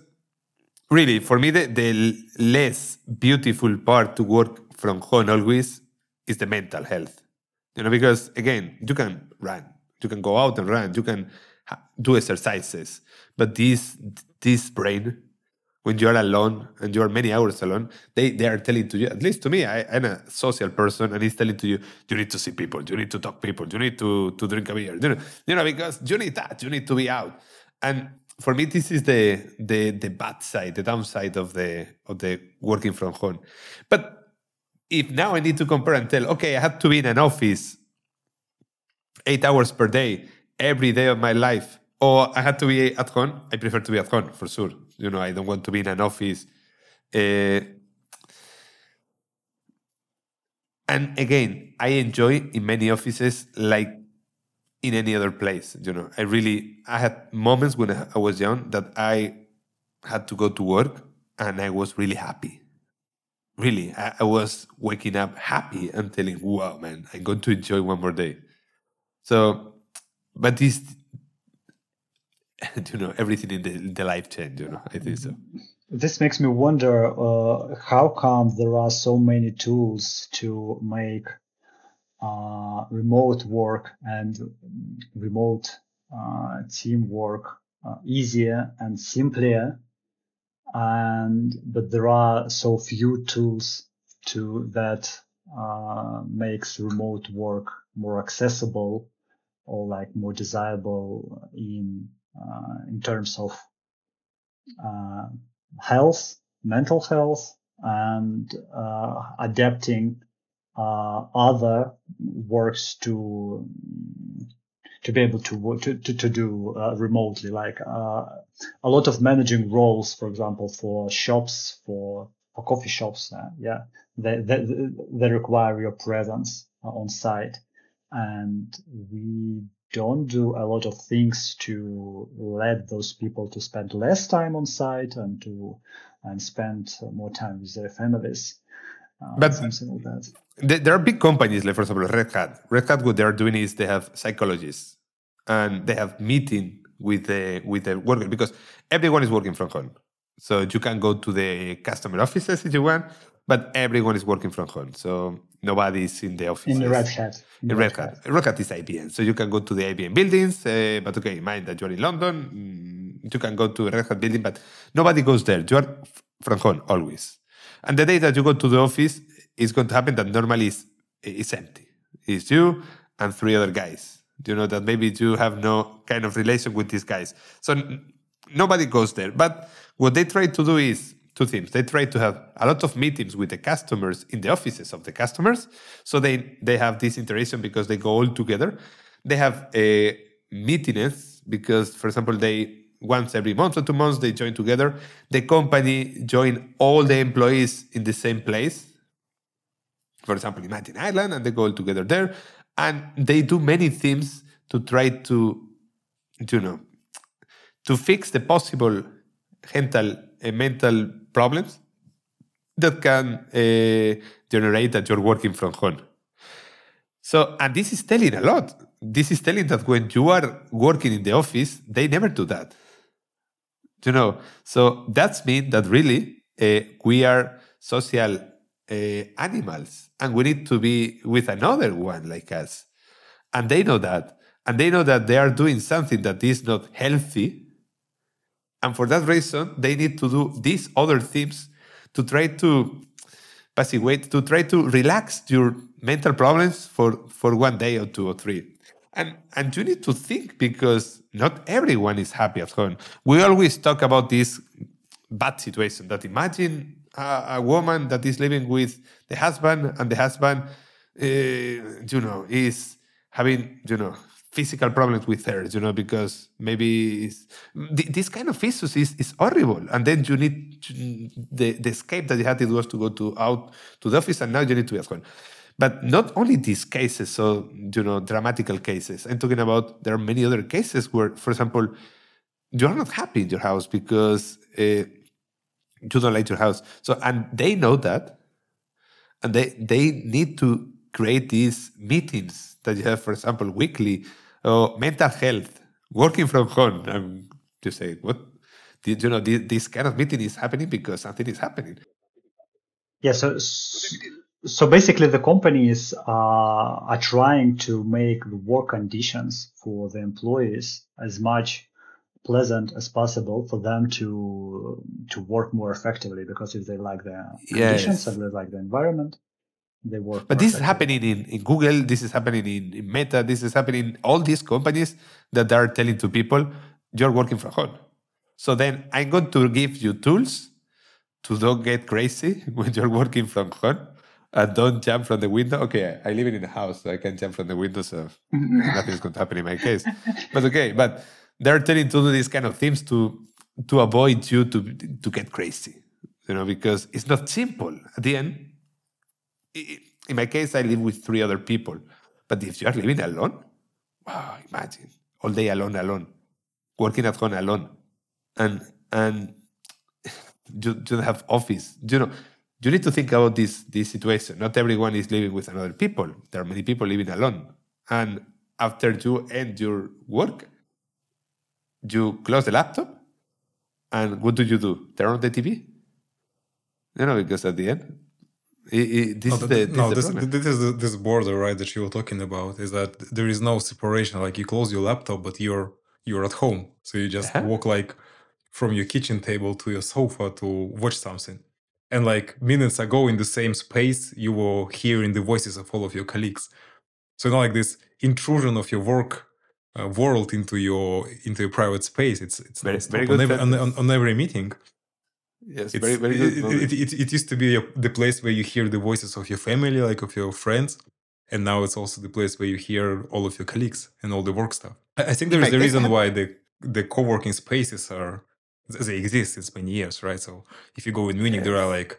really for me the, the less beautiful part to work from home always is the mental health you know because again you can run. You can go out and run. You can do exercises. But this this brain when you are alone and you are many hours alone, they, they are telling to you, at least to me, I, am a social person and he's telling to you, you need to see people, you need to talk people, you need to, to drink a beer, you know, you know, because you need that, you need to be out. And for me, this is the, the, the bad side, the downside of the, of the working from home. But if now I need to compare and tell, okay, I have to be in an office eight hours per day, every day of my life, or I had to be at home, I prefer to be at home for sure. You know, I don't want to be in an office. Uh, and again, I enjoy in many offices like in any other place. You know, I really I had moments when I was young that I had to go to work and I was really happy. Really, I, I was waking up happy and telling, "Wow, man, I'm going to enjoy one more day." So, but this you know everything in the, the life change you know i think so this makes me wonder uh, how come there are so many tools to make uh, remote work and remote uh, teamwork uh, easier and simpler and but there are so few tools to that uh, makes remote work more accessible or like more desirable in uh, in terms of uh, health, mental health, and uh, adapting other works to to be able to to to, to do uh, remotely like uh, a lot of managing roles for example for shops for for coffee shops uh, yeah they, they they require your presence on site and we don't do a lot of things to let those people to spend less time on site and to and spend more time with their families. Uh, but something like that. There are big companies, like for example, Red Hat. Red Hat, what they are doing is they have psychologists and they have meeting with the with the worker because everyone is working from home. So you can go to the customer offices if you want, but everyone is working from home. So nobody is in the office. In the Red Hat. In, in Red, Red Hat. Hat. Red Hat is IBM. So you can go to the IBM buildings, uh, but okay, mind that you're in London. Mm, you can go to a Red Hat building, but nobody goes there. You are from home always. And the day that you go to the office, it's going to happen that normally it's, is empty. It's you and three other guys. You know that maybe you have no kind of relation with these guys. So nobody goes there. But what they try to do is two things. They try to have a lot of meetings with the customers in the offices of the customers. So they, they have this interaction because they go all together. They have a meetings because, for example, they once every month or two months they join together. The company join all the employees in the same place. For example, imagine Ireland, and they go all together there, and they do many things to try to, you know, to fix the possible mental uh, mental problems that can uh, generate that you're working from home. So, and this is telling a lot. This is telling that when you are working in the office, they never do that. You know, so that's mean that really uh, we are social uh, animals and we need to be with another one like us. And they know that. And they know that they are doing something that is not healthy and for that reason, they need to do these other things to try to passivate, to try to relax your mental problems for, for one day or two or three. And, and you need to think because not everyone is happy at home. We always talk about this bad situation that imagine a, a woman that is living with the husband and the husband, uh, you know, is having, you know, physical problems with her, you know, because maybe this kind of issues is, is horrible. And then you need to, the, the escape that you had it was to go to out to the office, and now you need to be at home. But not only these cases, so you know, dramatical cases. I'm talking about there are many other cases where, for example, you are not happy in your house because uh, you don't like your house. So and they know that, and they they need to create these meetings that you have, for example, weekly oh, mental health, working from home. And you say, what? You know, this, this kind of meeting is happening because something is happening. Yeah. So, so basically, the companies are, are trying to make the work conditions for the employees as much pleasant as possible for them to to work more effectively because if they like the Yes. conditions and they like the environment, they work. But this is happening in, in Google, this is happening in, in Meta, this is happening in all these companies that are telling to people, you're working from home. So then I'm going to give you tools to don't get crazy when you're working from home and don't jump from the window. Okay, I live in a house, so I can jump from the window, so nothing's going to happen in my case. But okay, but they're telling to do these kind of things to to avoid you to to get crazy, you know, because it's not simple. At the end, in my case, I live with three other people. But if you are living alone, wow, imagine all day alone, alone, working at home alone, and and you, you don't have office. You know, you need to think about this this situation. Not everyone is living with another people. There are many people living alone, and after you end your work, you close the laptop, and what do you do? Turn on the TV. You know, because at the end, this No, the, this no, this, this is this border, right, that you were talking about, is that there is no separation. Like you close your laptop, but you're you're at home, so you just Uh-huh. walk like from your kitchen table to your sofa to watch something. And like minutes ago, in the same space, you were hearing the voices of all of your colleagues. So not like this intrusion of your work uh, world into your into your private space. It's it's Very- nonstop very on, every, on, on, on every meeting. Yes, It's, very very good. it, it, it, it used to be a, the place where you hear the voices of your family, like of your friends, and now it's also the place where you hear all of your colleagues and all the work stuff. I, I think there is a reason why the the co-working spaces are they exist since many years, right? So if you go in Munich, there are like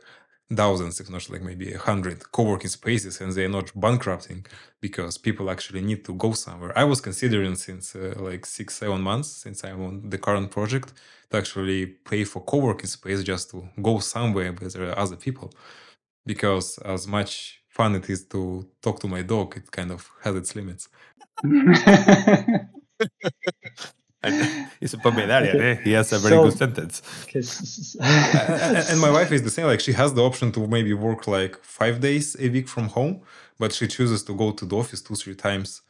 thousands, if not like maybe a hundred co-working spaces, and they're not bankrupting because people actually need to go somewhere. I was considering since uh, like six, seven months since I'm on the current project to actually pay for co-working space just to go somewhere where there are other people, because as much fun it is to talk to my dog, it kind of has its limits. And it's a Pomeranian, eh? He has a very So- good sentence. Okay, s- s- and and my wife is the same. Like she has the option to maybe work like five days a week from home, but she chooses to go to the office two three times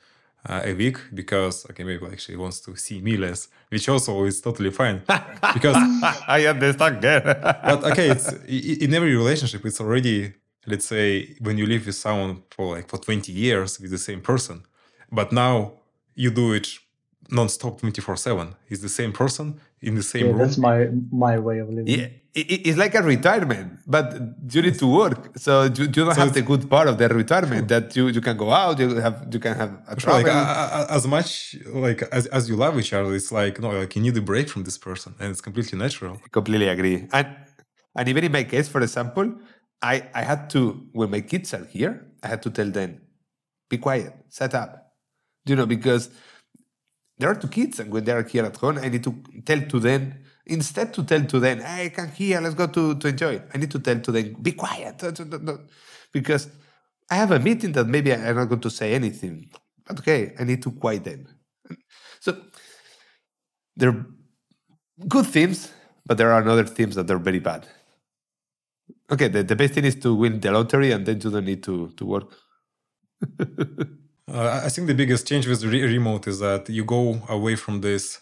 uh, a week because okay maybe like she wants to see me less, which also is totally fine because I understand. Yeah. but okay it's in every relationship it's already let's say when you live with someone for like for 20 years with the same person but now you do it non-stop 24 7 it's the same person in the same yeah, room. that's my my way of living. yeah, it, it- it's like a retirement, but you need to work, so you, you don't So have the good part of the retirement that you, you can go out, you have you can have a Sure, like uh, as much like as, as you love each other it's like no like you need a break from this person and it's completely natural. I completely agree. And and even in my case, for example, I I had to when my kids are here, I had to tell them, be quiet, shut up, you know, because there are two kids, and when they are here at home, I need to tell to them instead to tell to them, hey, come here, let's go to to enjoy. I need to tell to them, be quiet, don't- don't- don't- don't." because I have a meeting that maybe I'm not going to say anything, but okay, I need to quiet them. So there are good themes, but there are other themes that are very bad. Okay, the, the best thing is to win the lottery and then you don't need to, to work. uh, i think the biggest change with re- remote is that you go away from this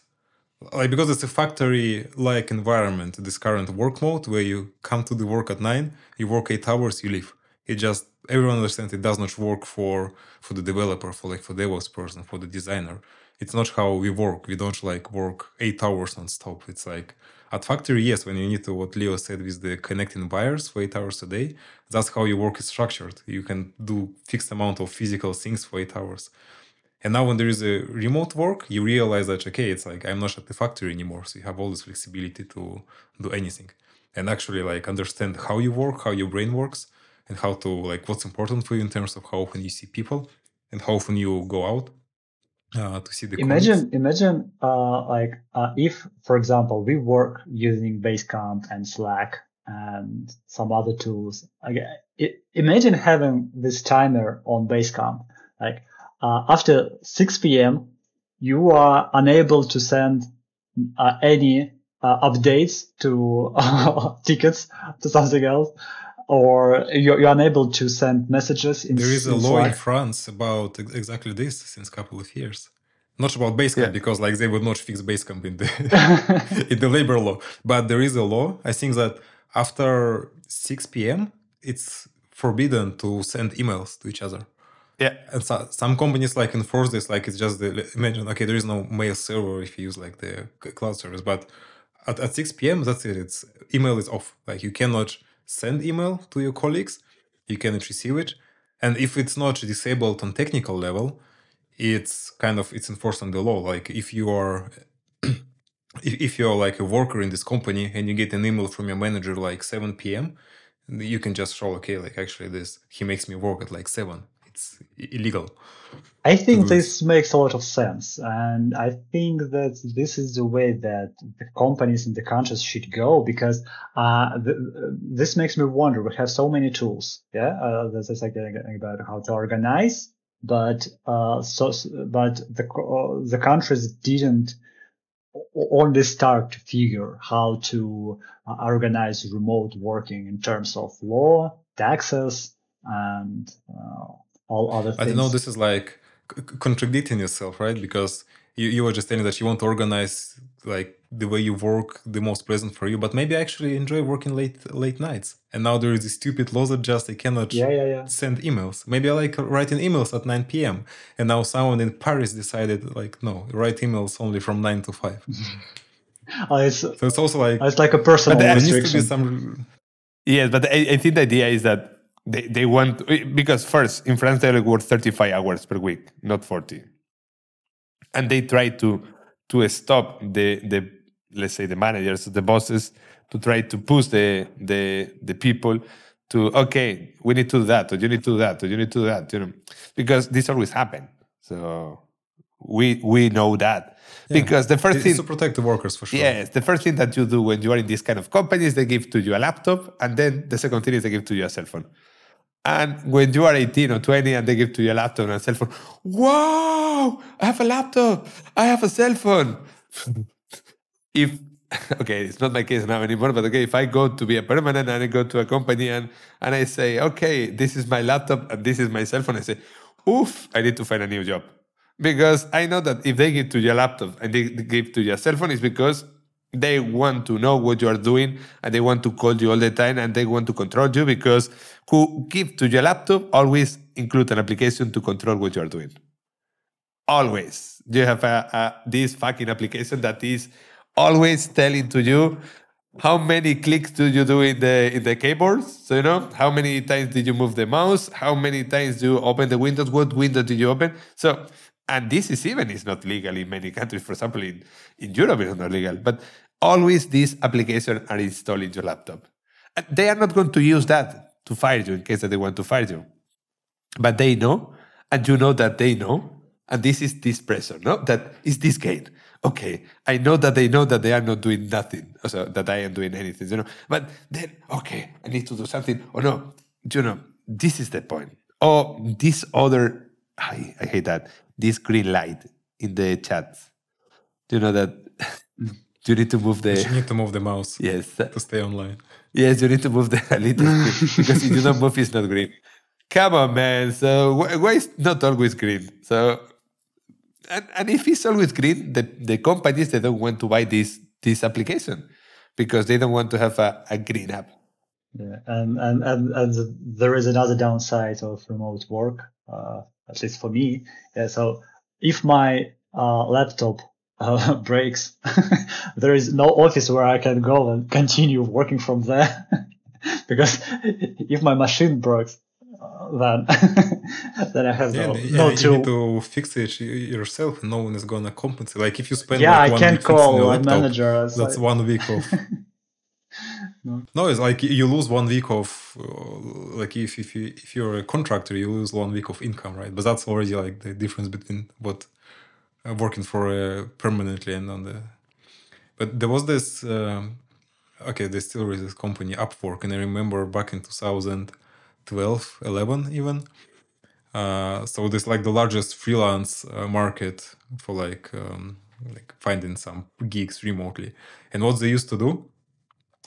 like because it's a factory like environment this current work mode where you come to the work at 9 you work 8 hours you leave. It just everyone understands it does not work for for the developer for like for DevOps person for the designer. It's not how we work. We don't like work 8 hours non-stop. It's like at factory yes when you need to what leo said with the connecting buyers for 8 hours a day that's how your work is structured you can do fixed amount of physical things for 8 hours and now when there is a remote work, you realize that okay, it's like I'm not at the factory anymore. So you have all this flexibility to do anything. And actually like understand how you work, how your brain works, and how to like what's important for you in terms of how often you see people and how often you go out uh, to see the imagine imagine uh, like uh, if for example we work using basecamp and slack and some other tools Again, i imagine having this timer on basecamp. Like uh, after 6 p.m you are unable to send uh, any uh, updates to tickets to something else or you're, you're unable to send messages in There is a law in France about exactly this since a couple of years. not about Basecamp Yeah. because like they would not fix Basecamp in the in the labor law. But there is a law. I think that after 6 p.m. it's forbidden to send emails to each other. Yeah. And so, some companies like enforce this, like it's just the imagine. Okay, there is no mail server if you use like the cloud service, but at, at 6 p.m. that's it. It's email is off. Like you cannot send email to your colleagues, you cannot receive it, and if it's not disabled on technical level, it's kind of it's enforced on the law. Like if you are if, you're like a worker in this company and you get an email from your manager like 7 p.m you can just show okay like actually this he makes me work at like 7 it's illegal I think do this makes a lot of sense. And I think that this is the way that the companies and the countries should go because uh, th- this makes me wonder. We have so many tools. Yeah. Uh, this is like about how to organize, but, uh, so, but the, uh, the countries didn't only start to figure how to uh, organize remote working in terms of law, taxes, and uh, all other things. i don't know this is like contradicting yourself right because you, you were just saying that you want to organize like the way you work the most pleasant for you but maybe I actually enjoy working late late nights and now there is this stupid law that just i cannot Yeah, yeah, yeah. send emails. Maybe I like writing emails at 9 p.m. And now someone in Paris decided, like, no, write emails only from 9 to 5. Oh, it's So it's also like, it's like a personal But there needs to be some. Yes, but I, I think the idea is that they, they want because first in France they only work 35 hours per week, not 40. And they try to to stop the the let's say the managers, the bosses, to try to push the the the people to okay, we need to do that, or you need to do that, or you need to do that, you know, because this always happen. So we we know that because the first It's thing to protect the workers for sure. Yes, the first thing that you do when you are in this kind of companies, they give to you a laptop, and then the second thing is they give to you a cell phone. And when you are 18 or 20 and they give to you a laptop and a cell phone, wow, I have a laptop, I have a cell phone. if okay, it's not my case now anymore, but okay, if I go to be a permanent and I go to a company and, and I say, okay, this is my laptop and this is my cell phone, I say, oof, I need to find a new job. Because I know that if they give to your laptop and they give to your cell phone, it's because they want to know what you are doing and they want to call you all the time and they want to control you because who give to your laptop always include an application to control what you are doing. Always. You have a, a, this fucking application that is always telling to you how many clicks do you do in the in the keyboard so you know? How many times did you move the mouse? How many times do you open the windows? What window did you open? So and this is even is not legal in many countries. For example in in europe it's not legal. But always these applications are installed in your laptop. And they are not going to use that to fire you in case that they want to fire you. But they know and you know that they know and this is this pressure no? That is this gain okay i know that they know that they are not doing nothing so that i am doing anything you know? But then okay i need to do something or no you know this is the point. Or this other i, I hate that this green light in the chat. You know that you need to move the You need to move the mouse yes to stay online. Yes, you need to move the a little bit because if you don't move, it's not green. Come on, man. So why is not always green? So and, and if it's always green, the, the companies they don't want to buy this this application because they don't want to have a, a green app. Yeah, and, and, and, and there is another downside of remote work, uh, at least for me. Yeah, so if my uh, laptop uh, breaks, there is no office where I can go and continue working from there. because if my machine breaks, uh, then then I have Yeah, no, and- no you need to fix it yourself. No one is gonna compensate. Like if you spend Yeah, like I one can't call a laptop, manager. That's like- one week of. No. no, it's like you lose one week of uh, like if if you if you're a contractor, you lose one week of income, right? But that's already like the difference between what working for uh, permanently and on the. But there was this. Um, okay, there still is this company Upwork, and I remember back in 2012, 11 even. Uh, so this like the largest freelance uh, market for like um, like finding some gigs remotely. And what they used to do,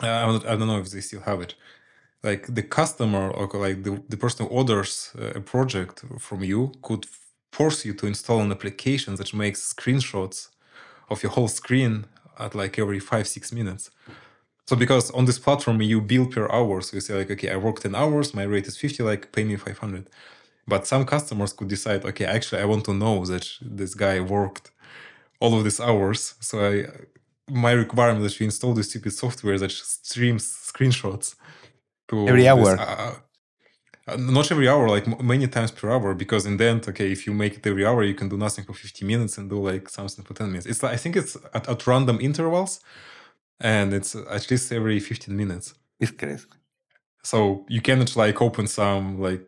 uh, I don't- know if they still have it. Like the customer or like the, the person who orders uh, a project from you could force you to install an application that makes screenshots of your whole screen at like every five six minutes. So because on this platform you bill per hour, so you say like, okay, I work 10 hours, my rate is 50, like pay me 500. But some customers could decide, okay, actually I want to know that this guy worked all of these hours. So I my requirement is you install this stupid software that streams screenshots to every hour. This, uh, Uh, not every hour, like many times per hour, because in the end, okay, if you make it every hour, you can do nothing for 50 minutes and do like something for 10 minutes. It's I think it's at, at random intervals and it's at least every 15 minutes. It's crazy. So you cannot like open some like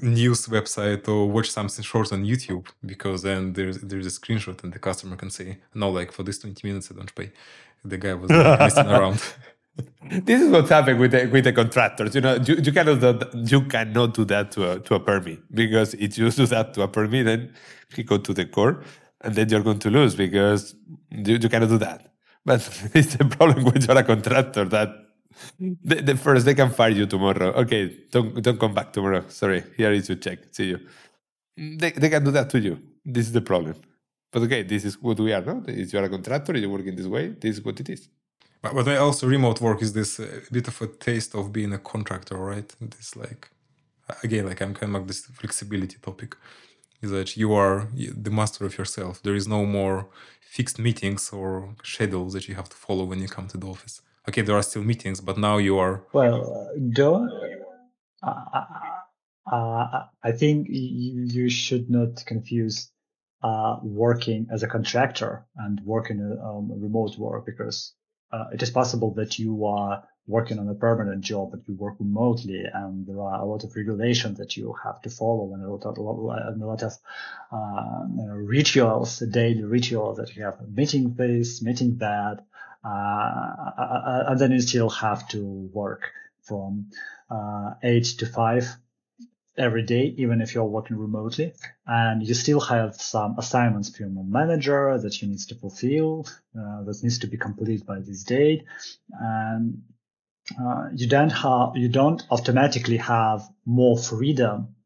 news website or watch something short on YouTube because then there's there's a screenshot and the customer can say, no, like for this 20 minutes I don't pay. The guy was like, messing around. This is what's happening with the, with the contractors. You know, you, you cannot do, you cannot do that to a to a permit because if you do that to a permit, then you go to the court, and then you're going to lose because you, you cannot do that. But it's the problem when you're a contractor that the, the, first they can fire you tomorrow. Okay, don't don't come back tomorrow. Sorry, here is your check. See you. They they can do that to you. This is the problem. But okay, this is what we are. No, if you are a contractor, you work in this way. This is what it is. But but also remote work is this uh, bit of a taste of being a contractor, right? This like again, like I'm kind of this flexibility topic is that you are the master of yourself. There is no more fixed meetings or schedules that you have to follow when you come to the office. Okay, there are still meetings, but now you are. Well, don't. Uh, I think you should not confuse uh, working as a contractor and working um, remote work because uh, it is possible that you are working on a permanent job, but you work remotely, and there are a lot of regulations that you have to follow, and a lot of, and a lot of uh, know, rituals, daily rituals that you have meeting this, meeting that, uh, uh, uh, and then you still have to work from uh, eight to five every day, even if you're working remotely, and you still have some assignments from your manager that you need to fulfill, uh, that needs to be completed by this date, and uh, you don't have you don't automatically have more freedom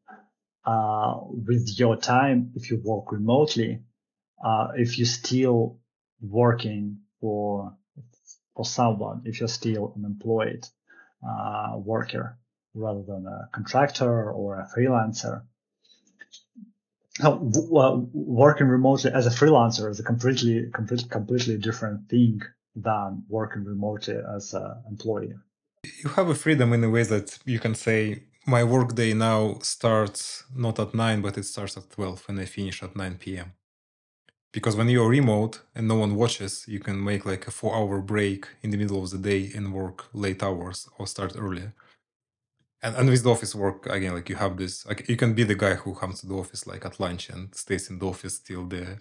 uh, with your time if you work remotely uh, if you're still working for for someone if you're still an employed uh, worker rather than a contractor or a freelancer. Well, working remotely as a freelancer is a completely completely completely different thing than working remotely as an employee. You have a freedom in a way that you can say my workday now starts not at 9 but it starts at 12 and i finish at 9 p.m because when you're remote and no one watches you can make like a four hour break in the middle of the day and work late hours or start earlier and, and with the office work again like you have this like you can be the guy who comes to the office like at lunch and stays in the office till the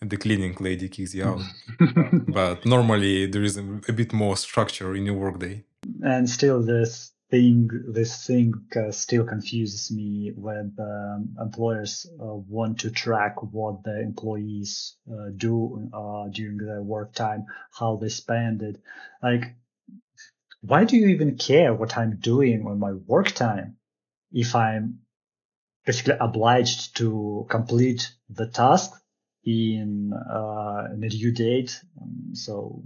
the cleaning lady kicks you out. But normally there is a, a bit more structure in your workday and still this thing this thing uh, still confuses me when um, employers uh, want to track what the employees uh, do uh, during their work time how they spend it. Like why do you even care what i'm doing on my work time if i'm basically obliged to complete the task in, uh, a due date um, so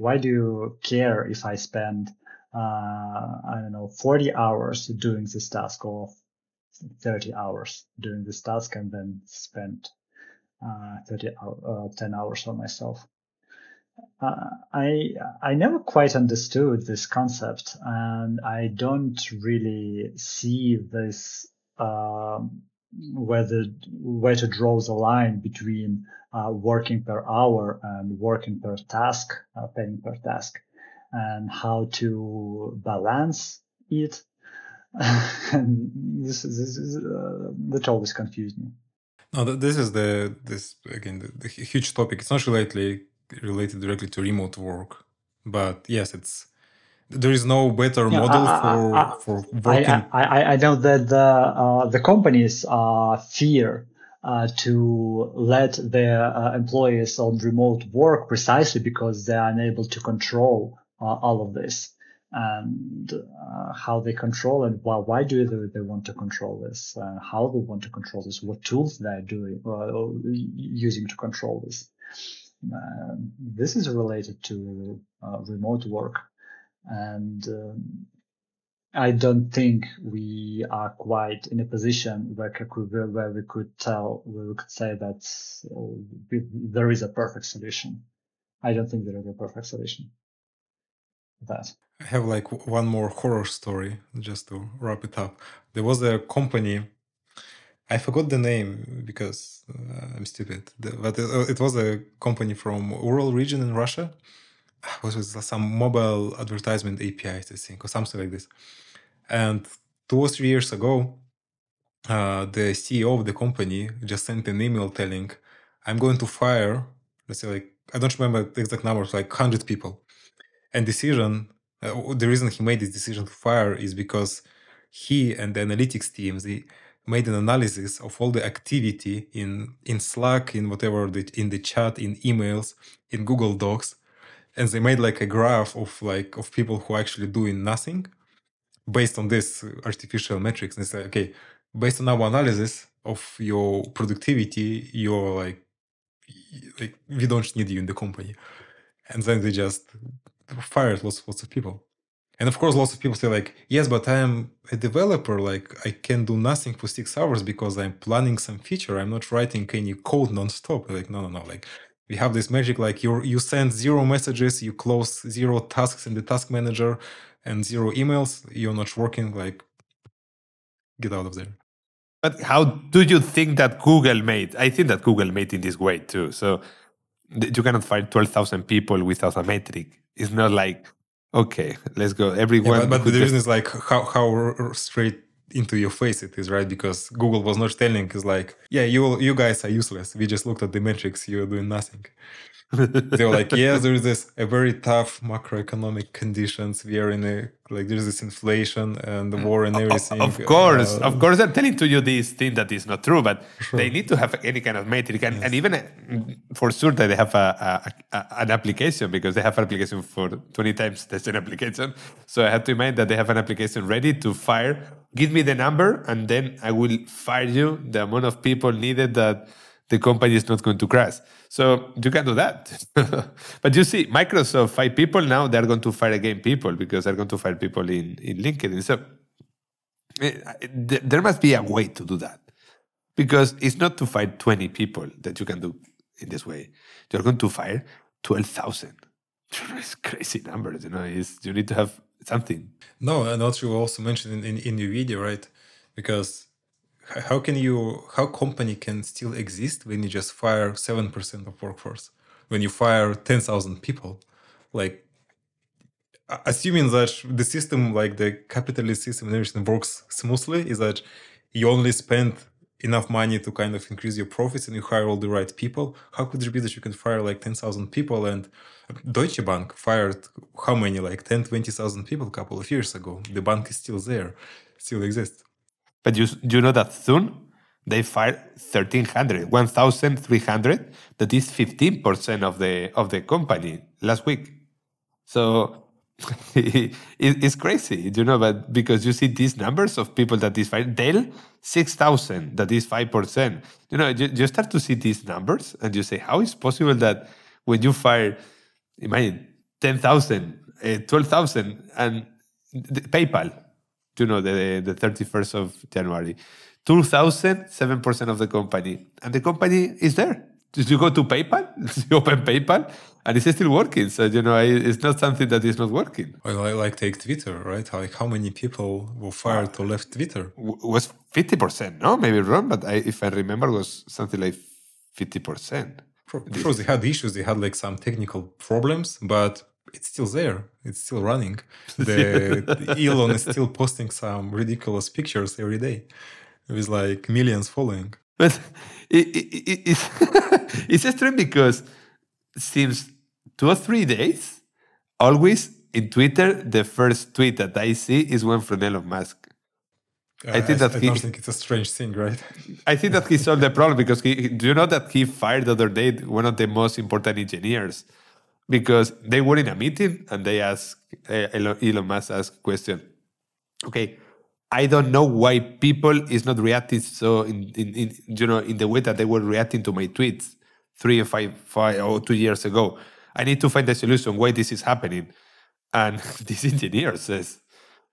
why do you care if I spend, uh, I don't know, 40 hours doing this task or 30 hours doing this task and then spend, uh, 30, uh, 10 hours on myself? I I never quite understood this concept, and I don't really see this um, whether where to draw the line between uh, working per hour and working per task, uh, paying per task, and how to balance it. and this, this is uh, that always confused me. No, this is the this again the, the huge topic. It's not related related directly to remote work, but yes, it's there is no better yeah, model I, for I, for working. I, I, know that the uh, the companies uh, fear uh, to let their uh, employees on remote work precisely because they are unable to control uh, all of this. and uh, how they control it. Why, why do they, they want to control this? Uh, how they want to control this? What tools they're doing uh, using to control this? Um, this is related to uh, remote work, and um, I don't think we are quite in a position where, where we could tell, where we could say that uh, there is a perfect solution. I don't think there is a perfect solution. That. I have like one more horror story just to wrap it up. There was a company, I forgot the name because uh, I'm stupid, but it, it was a company from Ural region in Russia It was it some mobile advertisement APIs, I think, or something like this. And two or three years ago, uh, the CEO of the company just sent an email telling, "I'm going to fire." Let's say like I don't remember the exact numbers, like hundred people. And decision, uh, the reason he made this decision to fire is because he and the analytics team, they made an analysis of all the activity in in Slack, in whatever the, in the chat, in emails, in Google Docs, and they made like a graph of like of people who are actually doing nothing based on this artificial metrics. And say okay based on our analysis of your productivity you're like like we don't need you in the company. And then they just fired lots lots of people and of course lots of people say like yes but i am a developer. Like i can do nothing for six hours because i'm planning some feature. I'm not writing any code non-stop. Like no no no. Like we have this magic like you you send zero messages you close zero tasks in the task manager and zero emails. You're not working. Like get out of there. But how do you think that google made i think that google made in this way too. So you cannot find 12000 people without a metric. It's not like okay let's go. Everyone yeah, but, but the reason is like how how straight into your face it is right? Because google was not telling is like yeah you you guys are useless. We just looked at the metrics. You're doing nothing they were like yes there's this a very tough macroeconomic conditions we are in a like there's this inflation and the war and everything of course uh, of course they're telling to you this thing that is not true but sure. they need to have any kind of metric and, yes. and even uh, for sure that they have a, a, a, an application because they have an application for 20 times the same application so i have to imagine that they have an application ready to fire give me the number and then i will fire you the amount of people needed that the company is not going to crash. So you can do that. but you see, Microsoft five people now, they're going to fire again people because they're going to fire people in, in LinkedIn. So there must be a way to do that because it's not to fire 20 people that you can do in this way. You're going to fire 12,000. It's crazy numbers, you know. It's, you need to have something. No, and what you also mentioned in, in, in your video, right? Because how can you how company can still exist when you just fire 7% of workforce? When you fire 10,000 people? Like assuming that the system like the capitalist system and everything works smoothly is that you only spend enough money to kind of increase your profits and you hire all the right people how could it be that you can fire like 10,000 people and Deutsche Bank fired how many? Like 10 20,000 people a couple of years ago. The bank is still there still exists but you, you know that soon they fired 1,300, 1,300. That is 15% of the, of the company last week. So it, it's crazy, you know, but because you see these numbers of people that is fired, Dell, 6,000, that is 5%. You know, you, you start to see these numbers and you say, how is possible that when you fire, imagine 10,000, uh, 12,000, and PayPal, you know, the, the 31st of January. 2000, 7% of the company. And the company is there. You go to PayPal, you open PayPal, and it's still working. So, you know, it's not something that is not working. Well, I like take Twitter, right? Like how many people were fired or left Twitter? W- was 50%, no? Maybe wrong, but I, if I remember, was something like 50%. Of course, they had issues. They had like some technical problems, but it's still there. It's still running. The, Elon is still posting some ridiculous pictures every day with like millions following. But it, it, it's it's strange because seems two or three days, always in Twitter, the first tweet that I see is one from Elon Musk. Uh, I think that I he, don't think it's a strange thing, right? I think that he solved the problem because he. Do you know that he fired the other day one of the most important engineers because they were in a meeting and they asked uh, Elon, Elon Musk asked question. Okay, I don't know why people is not reacting so in, in, in you know in the way that they were reacting to my tweets three or five, five or two years ago. I need to find a solution why this is happening. And this engineer says,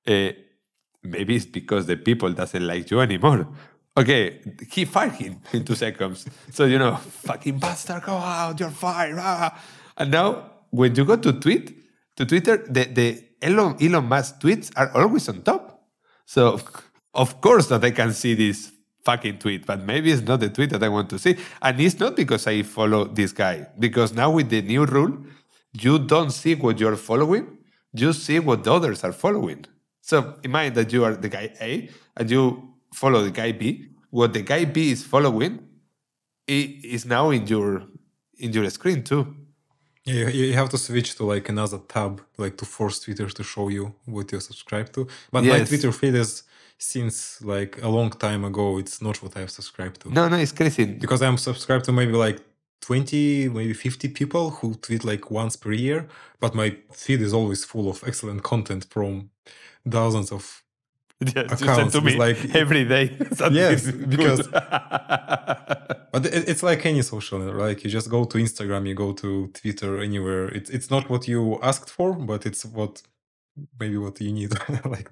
uh, maybe it's because the people doesn't like you anymore. Okay, he fired him in two seconds. So you know, fucking bastard, go out, you're fired. Ah. And now when you go to tweet to Twitter, the, the Elon Elon Musk tweets are always on top. So of course that I can see this fucking tweet, but maybe it's not the tweet that I want to see. And it's not because I follow this guy, because now with the new rule, you don't see what you're following, you see what the others are following. So imagine that you are the guy A and you follow the guy B. What the guy B is following is now in your in your screen too. Yeah, you have to switch to like another tab, like to force Twitter to show you what you're subscribed to. But yes. my Twitter feed is since like a long time ago. It's not what I've subscribed to. No, no, it's crazy. Because I'm subscribed to maybe like 20, maybe 50 people who tweet like once per year. But my feed is always full of excellent content from dozens of yes, accounts. to me like every day. yes, because but it's like any social like you just go to Instagram, you go to Twitter, anywhere. It's it's not what you asked for, but it's what maybe what you need. like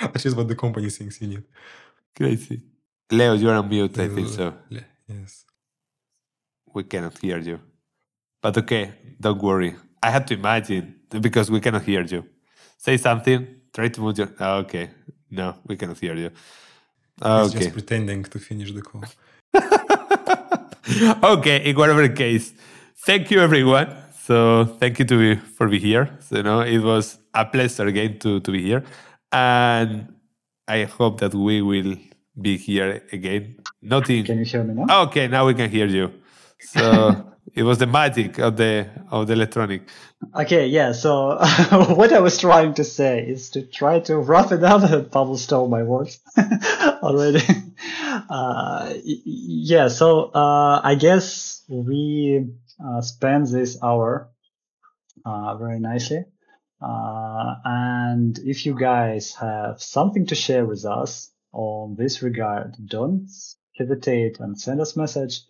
that is what the company thinks you need. Crazy. Leo, you're on mute. I think so. Yes. We cannot hear you. But okay, don't worry. I had to imagine because we cannot hear you. Say something. Try to move your. Oh, okay. No, we cannot hear you. Okay. He's just pretending to finish the call. okay, in whatever case, thank you everyone. So thank you to be for be here. So you know it was a pleasure again to to be here, and I hope that we will be here again. Not in. Can you hear me now? Okay, now we can hear you. So it was the magic of the of the electronic. Okay, yeah. So what I was trying to say is to try to rough it up. Pablo stole my words already. Uh, yeah. So uh, I guess we uh, spent this hour uh, very nicely. Uh, and if you guys have something to share with us on this regard, don't hesitate and send us message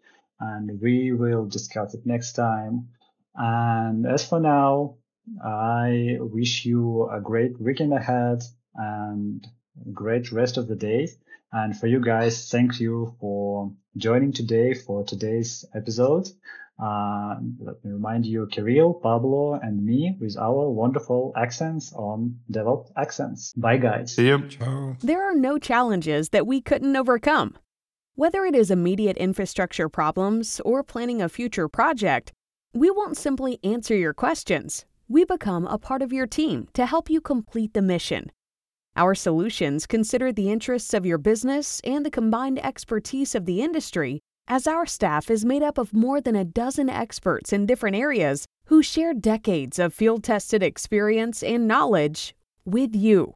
and we will discuss it next time. And as for now, I wish you a great weekend ahead and great rest of the day. And for you guys, thank you for joining today for today's episode. Uh, let me remind you, Kirill, Pablo, and me with our wonderful accents on DevOps Accents. Bye, guys. See you. Ciao. There are no challenges that we couldn't overcome. Whether it is immediate infrastructure problems or planning a future project, we won't simply answer your questions. We become a part of your team to help you complete the mission. Our solutions consider the interests of your business and the combined expertise of the industry, as our staff is made up of more than a dozen experts in different areas who share decades of field tested experience and knowledge with you.